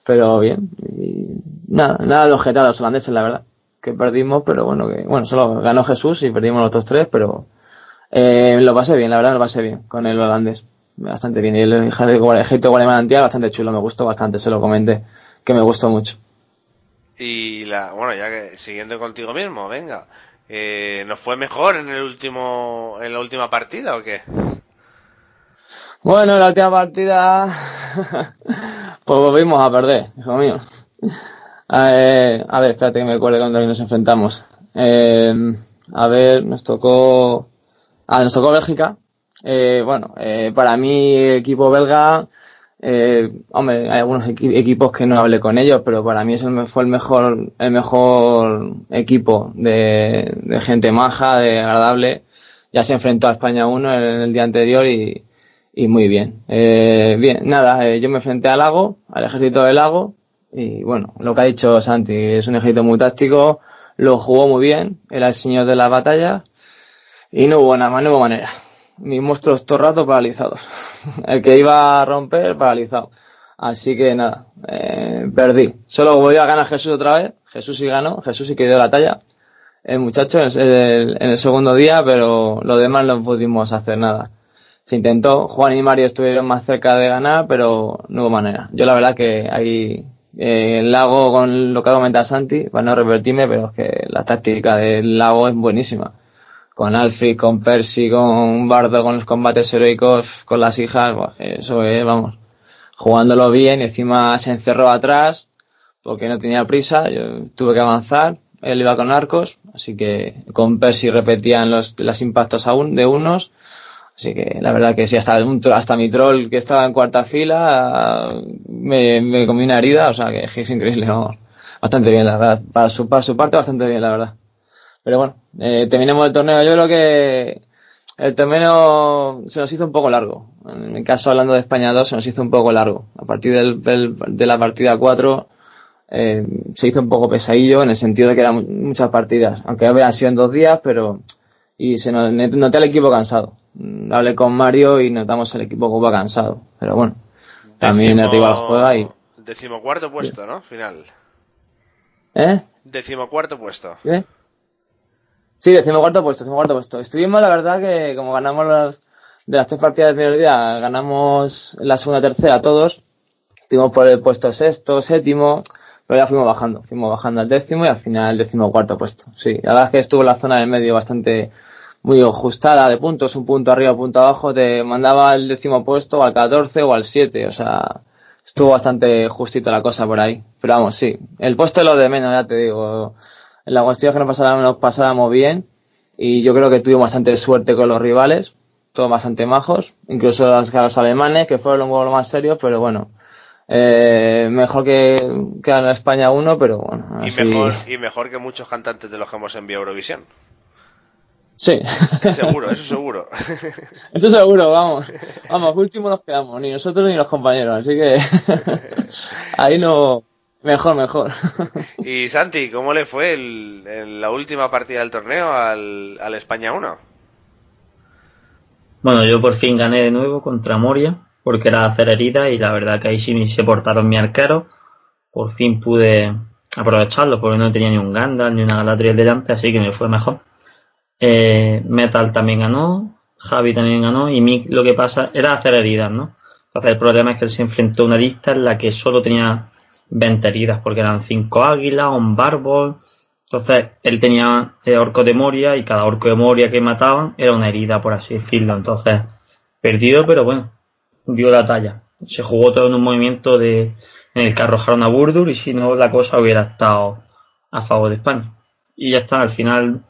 pero bien. Y nada, nada de objetar a los holandeses, la verdad, que perdimos, pero bueno, que, bueno, solo ganó Jesús y perdimos los otros tres, pero eh, lo pasé bien, la verdad lo pasé bien con el holandés. Bastante bien. Y el Egipto Guatemala bastante chulo, me gustó bastante, se lo comenté, que me gustó mucho. Y la, bueno, ya que siguiendo contigo mismo, venga. Eh, ¿Nos fue mejor en el último, en la última partida o qué? Bueno, la última partida, [laughs] pues volvimos a perder, hijo mío. Eh, a ver, espérate que me acuerde cuando nos enfrentamos. Eh, a ver, nos tocó, ah, nos tocó Bélgica. Eh, bueno, eh, para mí, equipo belga, eh, hombre, hay algunos equi- equipos que no hablé con ellos, pero para mí es el, me- fue el mejor, el mejor equipo de, de gente maja, de agradable. Ya se enfrentó a España 1 en el día anterior y, y muy bien. Eh, bien, nada, eh, yo me enfrenté al lago, al ejército del lago, y bueno, lo que ha dicho Santi, es un ejército muy táctico, lo jugó muy bien, era el señor de la batalla, y no hubo nada más, no hubo manera. Mis monstruos todo el rato paralizados. [laughs] el que iba a romper, paralizado. Así que nada, eh, perdí. Solo voy a ganar Jesús otra vez. Jesús sí ganó, Jesús sí que dio la talla. El muchacho en el, segundo día, pero lo demás no pudimos hacer nada. Se intentó, Juan y Mario estuvieron más cerca de ganar, pero no hubo manera. Yo la verdad que ahí, eh, el lago con lo que ha comentado Santi, para no repetirme, pero es que la táctica del lago es buenísima. Con Alfred, con Percy, con Bardo, con los combates heroicos, con las hijas, eso es, vamos, jugándolo bien y encima se encerró atrás porque no tenía prisa, yo tuve que avanzar, él iba con arcos, así que con Percy repetían los, los impactos aún de unos, así que la verdad que sí, hasta, un hasta mi troll que estaba en cuarta fila me, me comí una herida, o sea que [laughs] es increíble, vamos, bastante bien, la verdad, para su, para su parte bastante bien, la verdad. Pero bueno, eh, terminemos el torneo, yo creo que el torneo se nos hizo un poco largo. En mi caso, hablando de España 2, se nos hizo un poco largo. A partir del, del- de la partida 4 eh, se hizo un poco pesadillo en el sentido de que eran muchas partidas. Aunque habían sido en dos días, pero... Y se nos, noté al equipo cansado. Mm, Hablé con Mario y notamos el equipo como cansado. Pero bueno, también Décimo- arriba juega y... Decimocuarto puesto, ¿no? Final. ¿Eh? Decimocuarto puesto. ¿Qué? Sí, decimocuarto puesto, decimocuarto puesto. Estuvimos, la verdad, que como ganamos las, de las tres partidas del primer día, ganamos la segunda tercera todos. Estuvimos por el puesto sexto, séptimo, pero ya fuimos bajando. Fuimos bajando al décimo y al final el decimocuarto puesto. Sí, la verdad es que estuvo la zona del medio bastante muy ajustada de puntos, un punto arriba, un punto abajo, te mandaba al décimo puesto, al 14 o al 7, o sea, estuvo bastante justito la cosa por ahí. Pero vamos, sí, el puesto es lo de menos, ya te digo. La cuestión es que nos pasáramos, nos pasáramos bien y yo creo que tuvimos bastante suerte con los rivales, todos bastante majos, incluso los, los alemanes, que fueron un poco más serios, pero bueno, eh, mejor que, que a España 1, pero bueno, Y mejor, y mejor que muchos cantantes de los que hemos enviado a Eurovisión. Sí. Seguro, eso seguro. [laughs] Esto seguro, vamos. Vamos, último nos quedamos, ni nosotros ni los compañeros, así que [laughs] ahí no. Mejor, mejor. [laughs] Y Santi, ¿cómo le fue el- en la última partida del torneo al, al España 1? Bueno, yo por fin gané de nuevo contra Moria, porque era hacer herida y la verdad que ahí sí se portaron mi arquero. Por fin pude aprovecharlo porque no tenía ni un Gandalf ni una Galadriel delante, así que me fue mejor. Eh, Metal también ganó, Javi también ganó y Mick lo que pasa era hacer heridas, ¿no? Entonces el problema es que él se enfrentó a una lista en la que solo tenía 20 heridas porque eran 5 águilas, un bárbol. Entonces él tenía eh, orco de Moria y cada orco de Moria que mataban era una herida, por así decirlo. Entonces, perdido, pero bueno, dio la talla. Se jugó todo en un movimiento de en el que arrojaron a Burdur y si no la cosa hubiera estado a favor de España. Y ya está, al final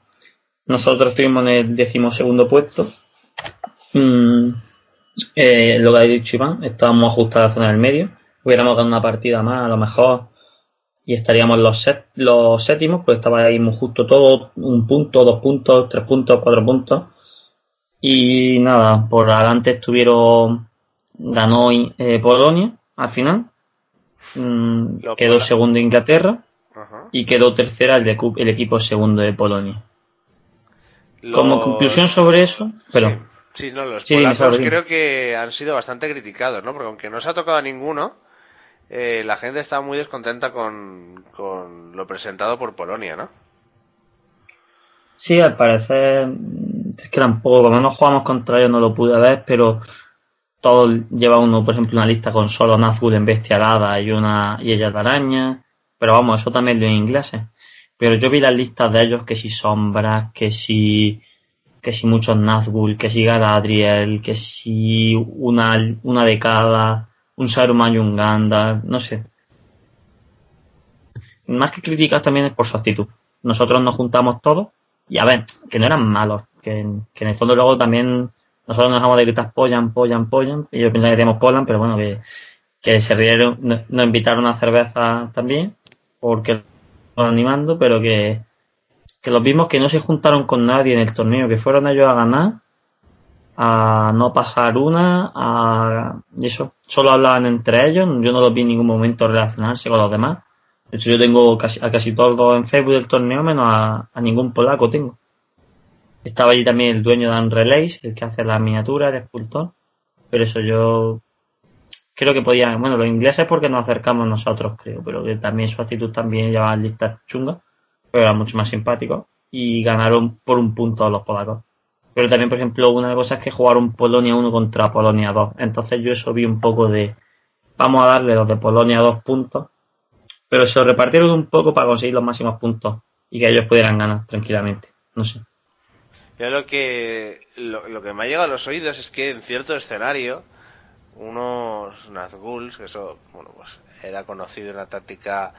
nosotros estuvimos en el decimosegundo puesto. Mm, eh, lo que ha dicho Iván, estábamos ajustados a la zona del medio. Hubiéramos ganado una partida más, a lo mejor, y estaríamos los, set- los séptimos, pues estaba ahí muy justo todo, un punto, dos puntos, tres puntos, cuatro puntos. Y nada, por adelante estuvieron, ganó eh, Polonia al final, Mm, quedó segundo Inglaterra Ajá. y quedó tercera el, de el equipo segundo de Polonia. Los- Como conclusión sobre eso, pero Sí, no, los Sí, polacos creo que han sido bastante criticados, ¿no? Porque aunque no se ha tocado a ninguno, eh, la gente está muy descontenta con, con lo presentado por Polonia, ¿no? Sí, al parecer es que tampoco, como no jugamos contra ellos no lo pude ver, pero todos lleva uno, por ejemplo, una lista con solo Nazgûl en bestialada y una y ella de araña, pero vamos, eso también lo en ingleses. Pero yo vi las listas de ellos que si sombras, que si que si muchos Nazgûl, que si Galadriel, que si una, una de cada, un Saruman y un Gandalf, no sé. Más que críticas también es por su actitud. Nosotros nos juntamos todos y a ver, que no eran malos, que, que en el fondo luego también nosotros nos dejamos de gritar pollan, pollan, pollan, y yo pensaba que teníamos pollan, pero bueno, que, que se rieron, no- nos invitaron a cerveza también, porque lo animando, pero que, que los vimos que no se juntaron con nadie en el torneo, que fueron ellos a ganar, a no pasar una, a eso, solo hablaban entre ellos, yo no los vi en ningún momento relacionarse con los demás. De hecho, yo tengo casi, a casi todos en Facebook del torneo, menos a, a ningún polaco tengo. Estaba allí también el dueño de Unrelays, el que hace las miniaturas, el escultor. Pero eso yo creo que podían, bueno, los ingleses porque nos acercamos nosotros, creo, pero que también su actitud también llevaba listas chungas, pero era mucho más simpático. Y ganaron por un punto a los polacos. Pero también, por ejemplo, una cosa es que jugaron Polonia 1 contra Polonia 2. Entonces yo eso vi un poco de, vamos a darle los de Polonia dos puntos, pero se lo repartieron un poco para conseguir los máximos puntos y que ellos pudieran ganar tranquilamente. No sé. Yo lo que, lo, lo que me ha llegado a los oídos es que en cierto escenario, unos Nazguls, que eso, bueno, pues era conocido en la táctica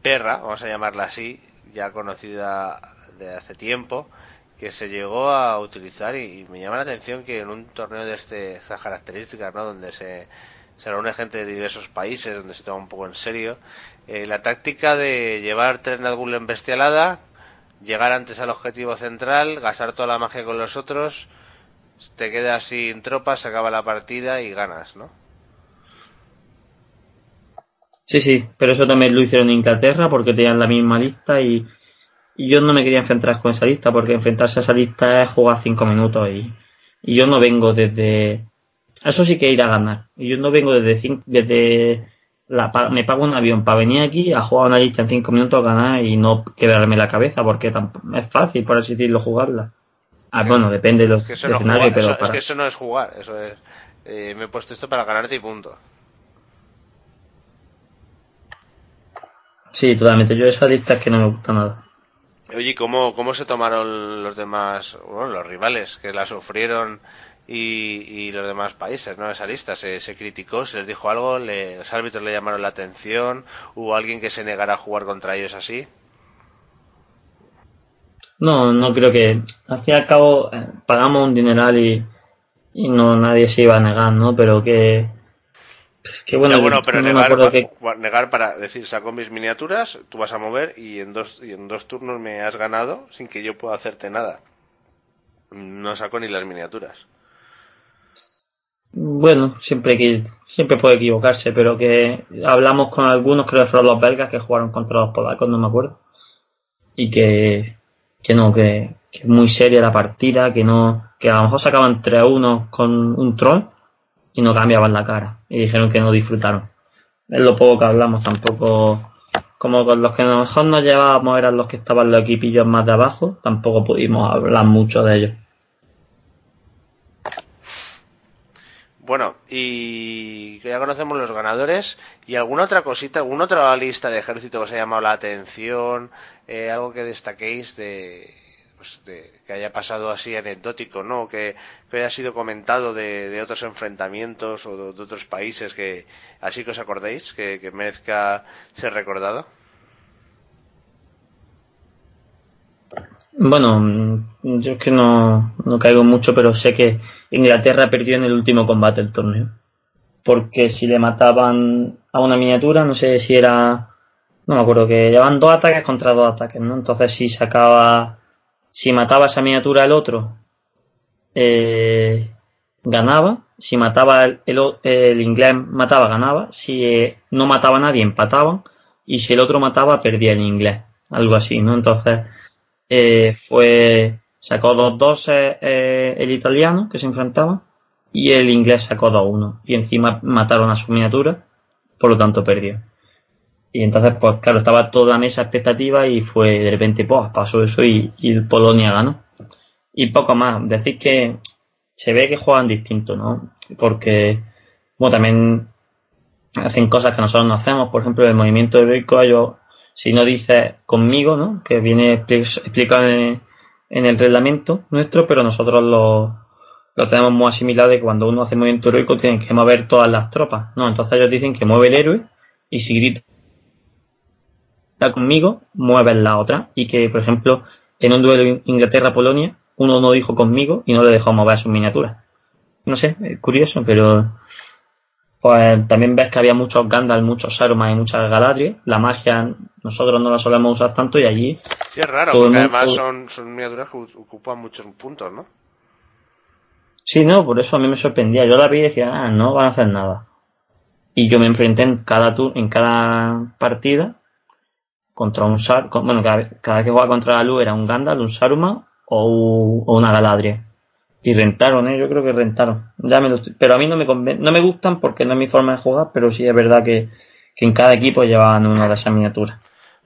perra, vamos a llamarla así, ya conocida de hace tiempo, que se llegó a utilizar y, me llama la atención que en un torneo de este, estas características, ¿no? Donde se, reúne gente de diversos países, donde se toma un poco en serio, eh, la táctica de llevar tres Nazgûl en bestialada, llegar antes al objetivo central, gastar toda la magia con los otros, te quedas sin tropas, se acaba la partida y ganas, ¿no? Sí, sí, pero eso también lo hicieron en Inglaterra porque tenían la misma lista y yo no me quería enfrentar con esa lista porque enfrentarse a esa lista es jugar cinco minutos y, y yo no vengo desde... Eso sí que ir a ganar. Y yo no vengo desde... cin- desde la, me pago un avión para venir aquí a jugar una lista en cinco minutos, ganar y no quebrarme la cabeza porque tampoco, es fácil, por así decirlo, jugarla. Ah, bueno, depende de los Es que eso del no, escenario, jugar- pero eso- es para... que eso no es jugar, eso es... eh, me he puesto esto para ganarte y punto. Sí, totalmente. Yo esa lista es que no me gusta nada. Oye, ¿y ¿cómo, ¿cómo se tomaron los demás, bueno, los rivales que la sufrieron y, y los demás países, ¿no? Esa lista, ¿se, criticó? ¿Se les dijo algo? ¿Los árbitros le llamaron la atención? ¿Hubo alguien que se negara a jugar contra ellos así? No, no creo que. Al fin y al cabo, eh, pagamos un dineral y, y no nadie se iba a negar, ¿no? Pero que. Que bueno, Ya, bueno, pero no negar, acuerdo pa- que. negar para decir, saco mis miniaturas, tú vas a mover y en dos, y en dos turnos me has ganado sin que yo pueda hacerte nada. No saco ni las miniaturas. Bueno, siempre que siempre puede equivocarse, pero que hablamos con algunos, creo que fueron los belgas que jugaron contra los polacos, no me acuerdo. Y que, que no, que, que es muy seria la partida, que no, que a lo mejor sacaban 3 a 1 con un troll y no cambiaban la cara. Y dijeron que no disfrutaron. Es lo poco que hablamos, tampoco, como con los que a lo mejor nos llevábamos eran los que estaban los equipillos más de abajo, tampoco pudimos hablar mucho de ellos. Bueno, y ya conocemos los ganadores. ¿Y alguna otra cosita, alguna otra lista de ejército que os haya llamado la atención? Eh, algo que destaquéis de, pues, de- que haya pasado así anecdótico, ¿no? Que, haya sido comentado de, otros enfrentamientos o de, otros países que así que os acordéis, que, merezca ser recordado. Bueno, yo es que no, caigo mucho, pero sé que Inglaterra perdió en el último combate del torneo. Porque si le mataban a una miniatura, no sé si era. No me acuerdo, que llevaban dos ataques contra dos ataques, ¿no? Entonces si sacaba. Si mataba esa miniatura el otro, eh, ganaba. Si mataba el, el, el inglés, mataba, ganaba. Si eh, no mataba a nadie, empataban. Y si el otro mataba, perdía el inglés. Algo así, ¿no? Entonces eh, fue sacó 2-2 eh, el italiano que se enfrentaba y el inglés sacó 2-1 y encima mataron a su miniatura por lo tanto perdió y entonces pues claro estaba toda la mesa expectativa y fue de repente pues pasó eso y, y Polonia ganó y poco más decir que se ve que juegan distinto ¿no? porque bueno también hacen cosas que nosotros no hacemos por ejemplo el movimiento heroico ellos si no dices conmigo, ¿no? Que viene explicado en, en, el reglamento nuestro, pero nosotros lo, lo tenemos muy asimilado de que cuando uno hace movimiento heroico tienen que mover todas las tropas, ¿no? Entonces ellos dicen que mueve el héroe y si grita conmigo, mueve la otra. Y que, por ejemplo, en un duelo Inglaterra-Polonia, uno no dijo conmigo y no le dejó mover sus miniaturas. No sé, es curioso, pero pues también ves que había muchos Gandalf, muchos Saruman y muchas Galadriel. La magia nosotros no la solemos usar tanto y allí... Sí, es raro, porque además son, son miniaturas que ocupan muchos puntos, ¿no? Sí, no, por eso a mí me sorprendía. Yo la vi y decía, ah, no van a hacer nada. Y yo me enfrenté en cada tour, en cada partida contra un Sar, bueno, cada, cada que jugaba contra la luz era un Gandalf, un Saruman o, o una Galadriel. Y rentaron, ¿eh? yo creo que rentaron. Ya me lo estoy... Pero a mí no me conven... no me gustan porque no es mi forma de jugar, pero sí es verdad que, que en cada equipo llevaban una de esas miniaturas.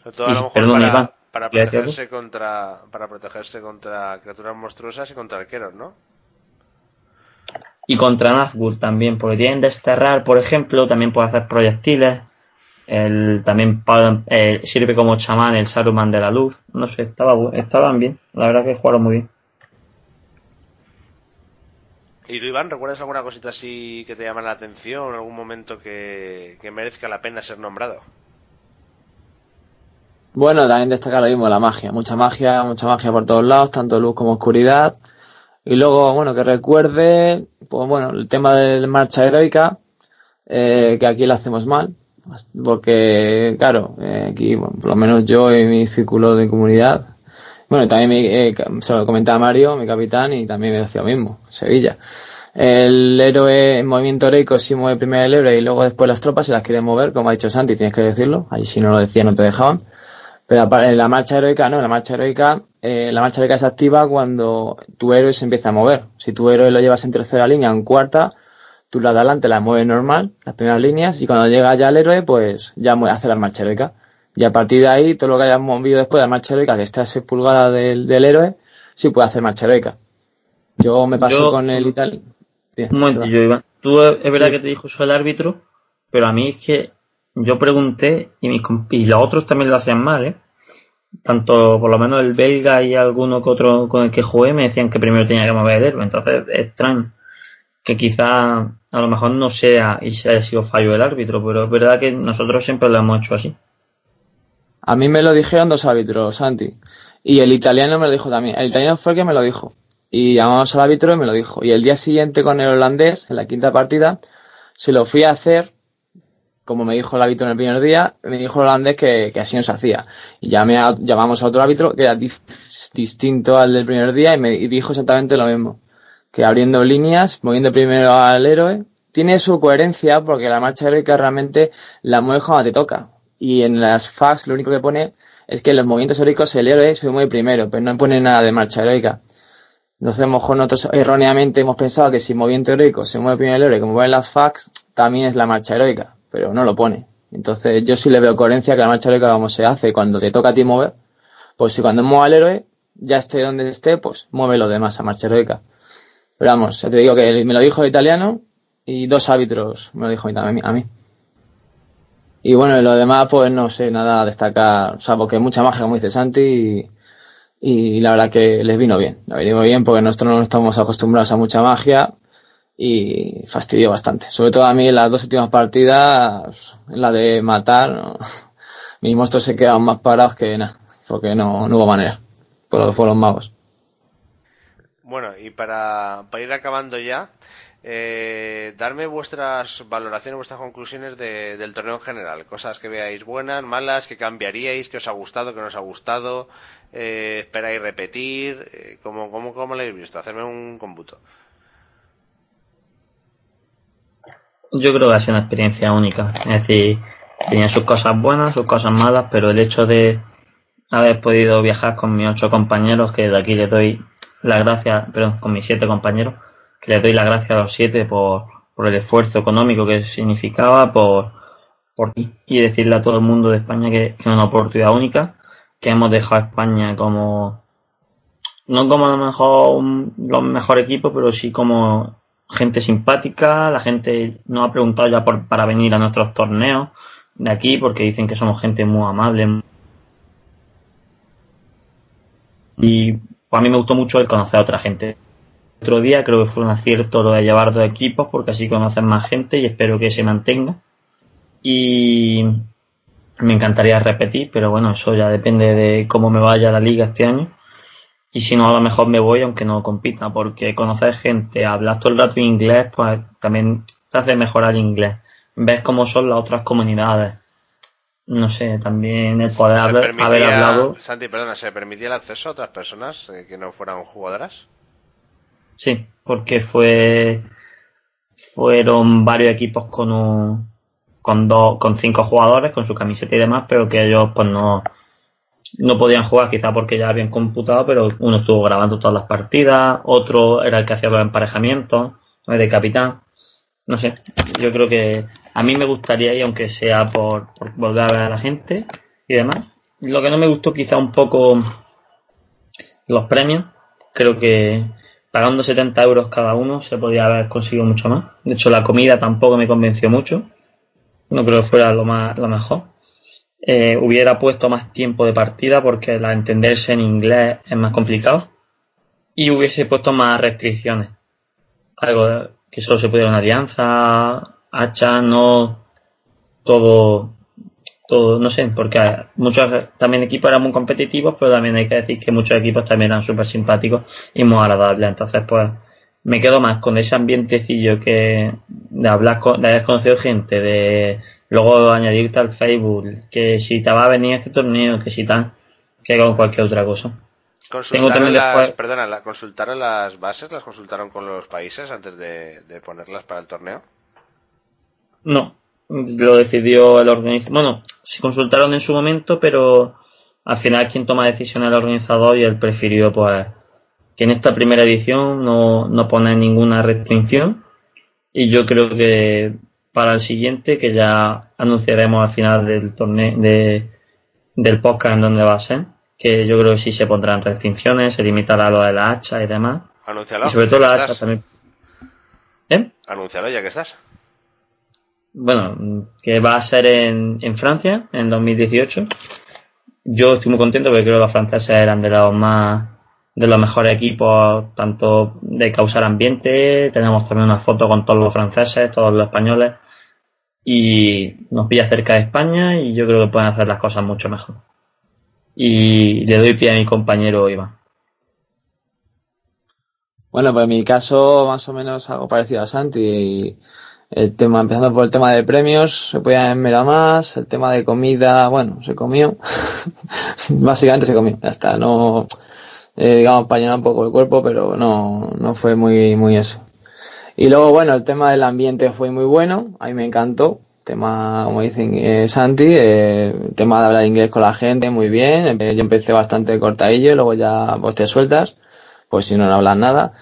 Sobre todo a lo mejor Perdón, para, Iván, para ¿qué decías protegerse contra para protegerse contra criaturas monstruosas y contra arqueros, ¿no? Y contra Nazgûl también, porque tienen desterrar, por ejemplo, también puede hacer proyectiles. El, también eh, sirve como chamán el Saruman de la luz. No sé, estaba, estaban bien. La verdad que jugaron muy bien. ¿Y tú, Iván, recuerdas alguna cosita así que te llama la atención, algún momento que, que merezca la pena ser nombrado? Bueno, también destacar lo mismo la magia. Mucha magia, mucha magia por todos lados, tanto luz como oscuridad. Y luego, bueno, que recuerde, pues bueno, el tema de marcha heroica, eh, que aquí lo hacemos mal. Porque, claro, eh, aquí, bueno, por lo menos yo y mi círculo de comunidad, bueno, también me, eh, se lo comentaba Mario, mi capitán, y también me decía lo mismo, Sevilla. El héroe en movimiento heroico sí mueve primero el héroe y luego después las tropas se las quiere mover, como ha dicho Santi, tienes que decirlo. Ahí si no lo decía no te dejaban. Pero en la marcha heroica, no, en la marcha heroica, eh, la marcha heroica se activa cuando tu héroe se empieza a mover. Si tu héroe lo llevas en tercera línea en cuarta, tú la de adelante la mueves normal, las primeras líneas, y cuando llega ya el héroe, pues ya hace la marcha heroica. Y a partir de ahí, todo lo que hayas movido después de la marcha heroica, que esté a 6 pulgadas del, del héroe, sí puede hacer marcha heroica. Yo me paso Yo- con el. Un momentillo, Iván. Tú eh, es verdad que te dijo eso el árbitro, pero a mí es que yo pregunté y, mis y los otros también lo hacían mal, ¿eh? Tanto, por lo menos el belga y alguno que otro con el que jugué me decían que primero tenía que mover el héroe. Entonces es extraño. Que quizá a lo mejor no sea y se haya sido fallo del árbitro, pero es verdad que nosotros siempre lo hemos hecho así. A mí me lo dijeron dos árbitros, Santi. Y el italiano me lo dijo también. El italiano fue el que me lo dijo. Y llamamos al árbitro y me lo dijo. Y el día siguiente con el holandés, en la quinta partida, se lo fui a hacer, como me dijo el árbitro en el primer día, me dijo el holandés que, que así no se hacía. Y llamé a- llamamos a otro árbitro que era distinto al del primer día y me dijo exactamente lo mismo. Que abriendo líneas, moviendo primero al héroe, tiene su coherencia porque la marcha heroica realmente la mueves cuando te toca. Y en las fax lo único que pone es que en los movimientos heroicos el héroe se mueve primero, pero no pone nada de marcha heroica. Entonces, a lo mejor nosotros erróneamente hemos pensado que si movimiento heroico se mueve primero el héroe, como ven las fax, también es la marcha heroica, pero no lo pone. Entonces, yo sí le veo coherencia que la marcha heroica, como se hace cuando te toca a ti mover, pues si cuando mueva el héroe, ya esté donde esté, pues mueve lo demás a marcha heroica. Pero vamos, ya te digo que me lo dijo el italiano y dos árbitros me lo dijo a mí. A mí. Y bueno, lo demás, pues no sé nada a destacar, o sea, porque mucha magia, como dice Santi, y, la verdad que les vino bien. Les vino bien porque nosotros no estamos acostumbrados a mucha magia y fastidió bastante. Sobre todo a mí en las dos últimas partidas, la de matar, [laughs] mis monstruos se quedaron más parados que nada, porque no, no hubo manera. por por los magos. Bueno, y para, para ir acabando ya, eh, darme vuestras valoraciones, vuestras conclusiones de- del torneo en general. Cosas que veáis buenas, malas, que cambiaríais, que os ha gustado, que no os ha gustado, eh, esperáis repetir, eh, ¿cómo, cómo, cómo lo habéis visto? Hacerme un computo. Yo creo que ha sido una experiencia única. Es decir, tenía sus cosas buenas, sus cosas malas, pero el hecho de haber podido viajar con mis ocho compañeros, que de aquí les doy las gracias, perdón, con mis siete compañeros, que les doy las gracias a los siete por, por el esfuerzo económico que significaba, por, por y decirle a todo el mundo de España que, es una oportunidad única, que hemos dejado a España como no como a lo mejor un- los mejores equipos, pero sí como gente simpática, la gente nos ha preguntado ya por, para venir a nuestros torneos de aquí porque dicen que somos gente muy amable. Y pues, a mí me gustó mucho el conocer a otra gente. Otro día creo que fue un acierto lo de llevar dos equipos porque así conocen más gente y espero que se mantenga. Y me encantaría repetir, pero bueno, eso ya depende de cómo me vaya la liga este año. Y si no, a lo mejor me voy aunque no compita, porque conocer gente, hablar todo el rato inglés, pues también te hace mejorar inglés. Ves cómo son las otras comunidades. No sé, también el poder ¿Se haber, permitía, haber hablado. Santi, perdona, ¿se permitía el acceso a otras personas eh, que no fueran jugadoras? Sí, porque fue fueron varios equipos con un, con dos, con cinco jugadores, con su camiseta y demás, pero que ellos pues no, no podían jugar quizá porque ya habían computado, pero uno estuvo grabando todas las partidas, otro era el que hacía los emparejamientos, el de capitán. No sé, yo creo que a mí me gustaría ir, aunque sea por, por volver a ver a la gente y demás. Lo que no me gustó quizá un poco los premios, creo que pagando 70 euros cada uno se podía haber conseguido mucho más. De hecho, la comida tampoco me convenció mucho. No creo que fuera lo, más, lo mejor. Eh, hubiera puesto más tiempo de partida porque la entenderse en inglés es más complicado. Y hubiese puesto más restricciones. Algo que solo se pudiera una alianza, hacha, no todo, todo, no sé, porque muchos también equipos eran muy competitivos, pero también hay que decir que muchos equipos también eran súper simpáticos y muy agradables. Entonces, pues, me quedo más con ese ambientecillo que de hablar con, de haber conocido gente, de luego añadirte al Facebook, que si te va a venir este torneo, que si tal, que con cualquier otra cosa. Tengo ¿Consultaron también las, después- perdona, la- ¿consultaron las bases? ¿Las consultaron con los países antes de, de ponerlas para el torneo? No, lo decidió el organizador. Bueno, se consultaron en su momento, pero al final quien toma decisiones es el organizador y él prefirió pues que en esta primera edición no, no pone ninguna restricción y yo creo que para el siguiente que ya anunciaremos al final del torneo de, del podcast en donde va a ser que yo creo que sí se pondrán restricciones se limitará lo de la hacha y demás Anúncialo. y sobre todo la hacha también ¿Eh? Anúncialo ya que estás. Bueno, que va a ser en, en Francia en 2018. Yo estoy muy contento porque creo que los franceses eran de los más de los mejores equipos, tanto de causar ambiente, tenemos también una foto con todos los franceses, todos los españoles, y nos pilla cerca de España y yo creo que pueden hacer las cosas mucho mejor. Y le doy pie a mi compañero Iván. Bueno, pues en mi caso más o menos algo parecido a Santi. El tema, empezando por el tema de premios, se podía enmerar más, el tema de comida, bueno, se comió. [laughs] Básicamente se comió, ya está, no, eh, digamos, para llenar un poco el cuerpo, pero no, no fue muy, muy eso. Y luego, bueno, el tema del ambiente fue muy bueno, a mí me encantó. Tema, como dicen eh, Santi, eh, tema de hablar inglés con la gente, muy bien. Eh, yo empecé bastante cortadillo, luego ya pues te sueltas, pues si no, no hablas nada.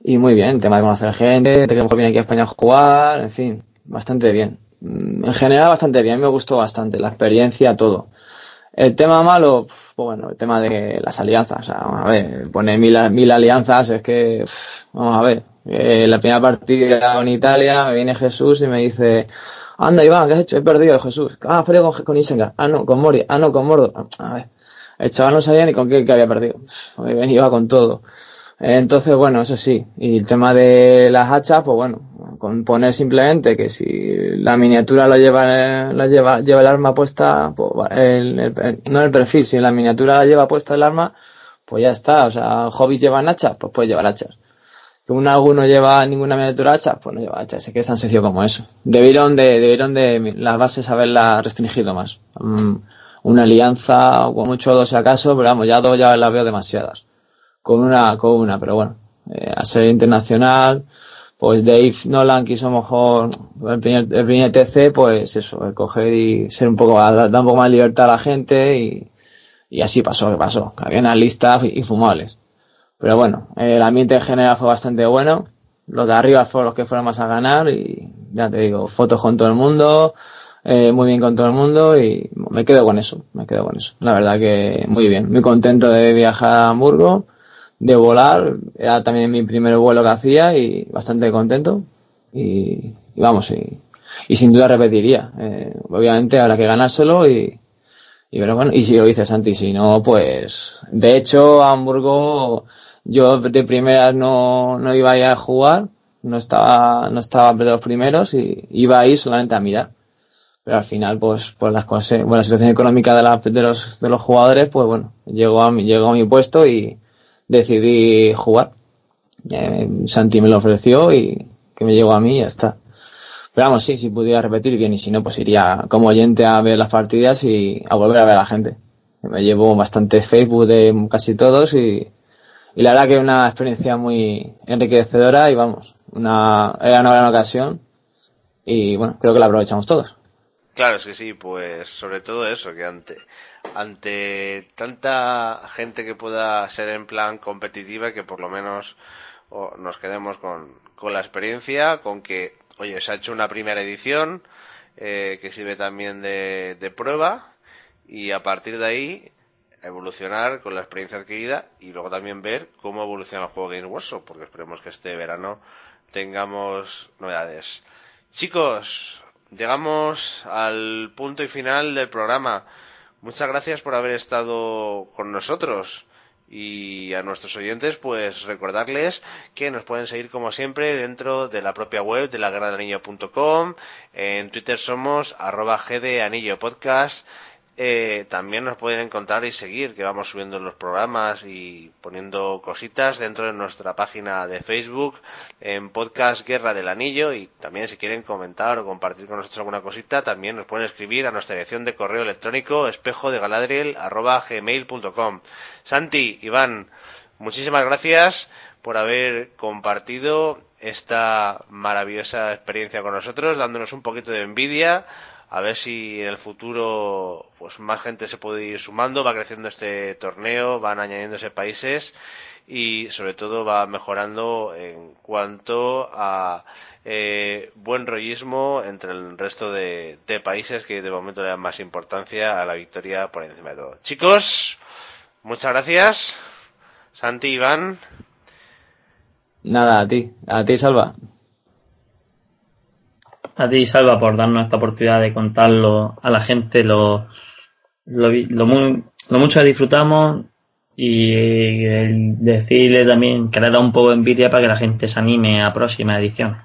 Y muy bien, tema de conocer gente, de que mejor viene aquí a España a jugar, en fin, bastante bien. Mm, En general bastante bien, me gustó bastante, la experiencia, todo. El tema malo, pues bueno, el tema de las alianzas, o sea, vamos a ver, pone mil, mil alianzas, es que, vamos a ver, eh, la primera partida en Italia me viene Jesús y me dice, anda Iván, ¿qué has hecho? He perdido Jesús. Ah, perdido con, con Isenga. Ah, no, con Mori. Ah, no, con Mordo. A ver, el chaval no sabía ni con qué, qué había perdido. Iba con todo. Entonces, bueno, eso sí. Y el tema de las hachas, pues bueno, con poner simplemente que si la miniatura lo lleva, la lleva, lleva el arma puesta, pues, el, el- no el perfil, si la miniatura lleva puesta el arma, pues ya está. O sea, hobbies llevan hachas, pues puedes llevar hachas. Que un alguno lleva ninguna miniatura hacha, pues no lleva hachas. Es que es tan sencillo como eso. Debieron de, debieron de las bases haberlas restringido más. Mm, una alianza, o mucho dos si acaso, pero vamos, ya dos ya las veo demasiadas. Con una, con una, pero bueno. Eh, a ser internacional, pues Dave Nolan quiso mejor el primer, el primer TC, pues eso, el coger y ser un poco, dar un poco más libertad a la gente y, y así pasó, que pasó, que había unas listas infumables. Pero bueno, el ambiente en general fue bastante bueno, los de arriba fueron los que fueron más a ganar y ya te digo, fotos con todo el mundo, eh, muy bien con todo el mundo y me quedo con eso, me quedo con eso. La verdad que muy bien, muy contento de viajar a Hamburgo de volar. Era también mi primer vuelo que hacía y bastante contento. Y, vamos, y, y, sin duda repetiría. Eh, obviamente habrá que ganárselo y, y pero bueno, y si lo dices Santi, si no, pues de hecho Hamburgo yo de primeras no, no iba a ir a jugar, no estaba, no estaba entre los primeros y iba a ir solamente a mirar. Pero al final, pues, pues las cosas, bueno, la situación económica de, la, de los, de los jugadores, pues bueno, llegó a mi, llegó a mi puesto y, decidí jugar. Eh, Santi me lo ofreció y que me llegó a mí y ya está. Pero vamos, sí, si pudiera repetir bien y si no, pues iría como oyente a ver las partidas y a volver a ver a la gente. Me llevo bastante Facebook de casi todos y, y la verdad que una experiencia muy enriquecedora y vamos, una, era una gran ocasión y bueno, creo que la aprovechamos todos. Claro, sí, sí, pues sobre todo eso, que ante, ante tanta gente que pueda ser en plan competitiva, que por lo menos nos quedemos con, con, la experiencia, con que, oye, se ha hecho una primera edición eh, que sirve también de, de prueba y a partir de ahí evolucionar con la experiencia adquirida y luego también ver cómo evoluciona el juego Games Workshop, porque esperemos que este verano tengamos novedades. Chicos, llegamos al punto y final del programa. Muchas gracias por haber estado con nosotros. Y a nuestros oyentes, pues recordarles que nos pueden seguir como siempre dentro de la propia web de la. En Twitter somos arroba gdanillo podcast eh, también nos pueden encontrar y seguir, que vamos subiendo los programas y poniendo cositas dentro de nuestra página de Facebook en Podcast Guerra del Anillo. Y también si quieren comentar o compartir con nosotros alguna cosita, también nos pueden escribir a nuestra dirección de correo electrónico espejo de galadriel Santi, Iván, muchísimas gracias por haber compartido esta maravillosa experiencia con nosotros, dándonos un poquito de envidia a ver si en el futuro pues más gente se puede ir sumando, va creciendo este torneo, van añadiéndose países y sobre todo va mejorando en cuanto a eh, buen rollismo entre el resto de, de, países que de momento le dan más importancia a la victoria por encima de todo. Chicos, muchas gracias. Santi, Iván. Nada, a ti. A ti, Salva a ti, Salva, por darnos esta oportunidad de contarlo a la gente lo, lo, lo, muy, lo mucho que disfrutamos y el decirle también que le da un poco de envidia para que la gente se anime a próxima edición.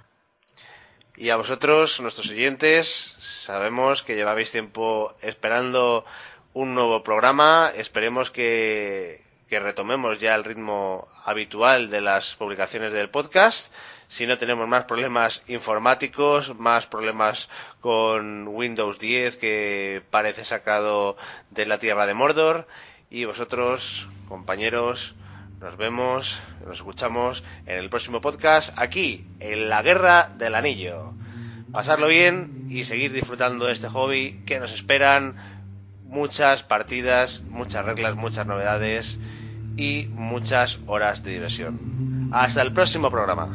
Y a vosotros, nuestros oyentes, sabemos que llevabais tiempo esperando un nuevo programa. Esperemos que, que retomemos ya el ritmo habitual de las publicaciones del podcast si no tenemos más problemas informáticos, más problemas con Windows 10 que parece sacado de la tierra de Mordor. Y vosotros, compañeros, nos vemos, nos escuchamos en el próximo podcast aquí, en la Guerra del Anillo. Pasarlo bien y seguir disfrutando de este hobby que nos esperan muchas partidas, muchas reglas, muchas novedades y muchas horas de diversión. Hasta el próximo programa.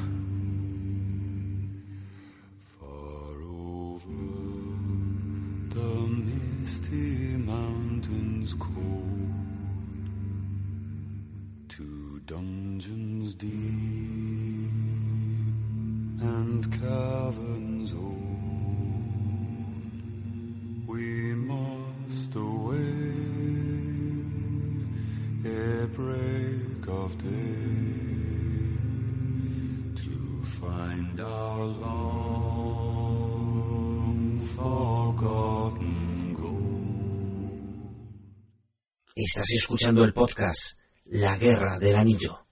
and caverns old. We Estás escuchando el podcast La Guerra del Anillo.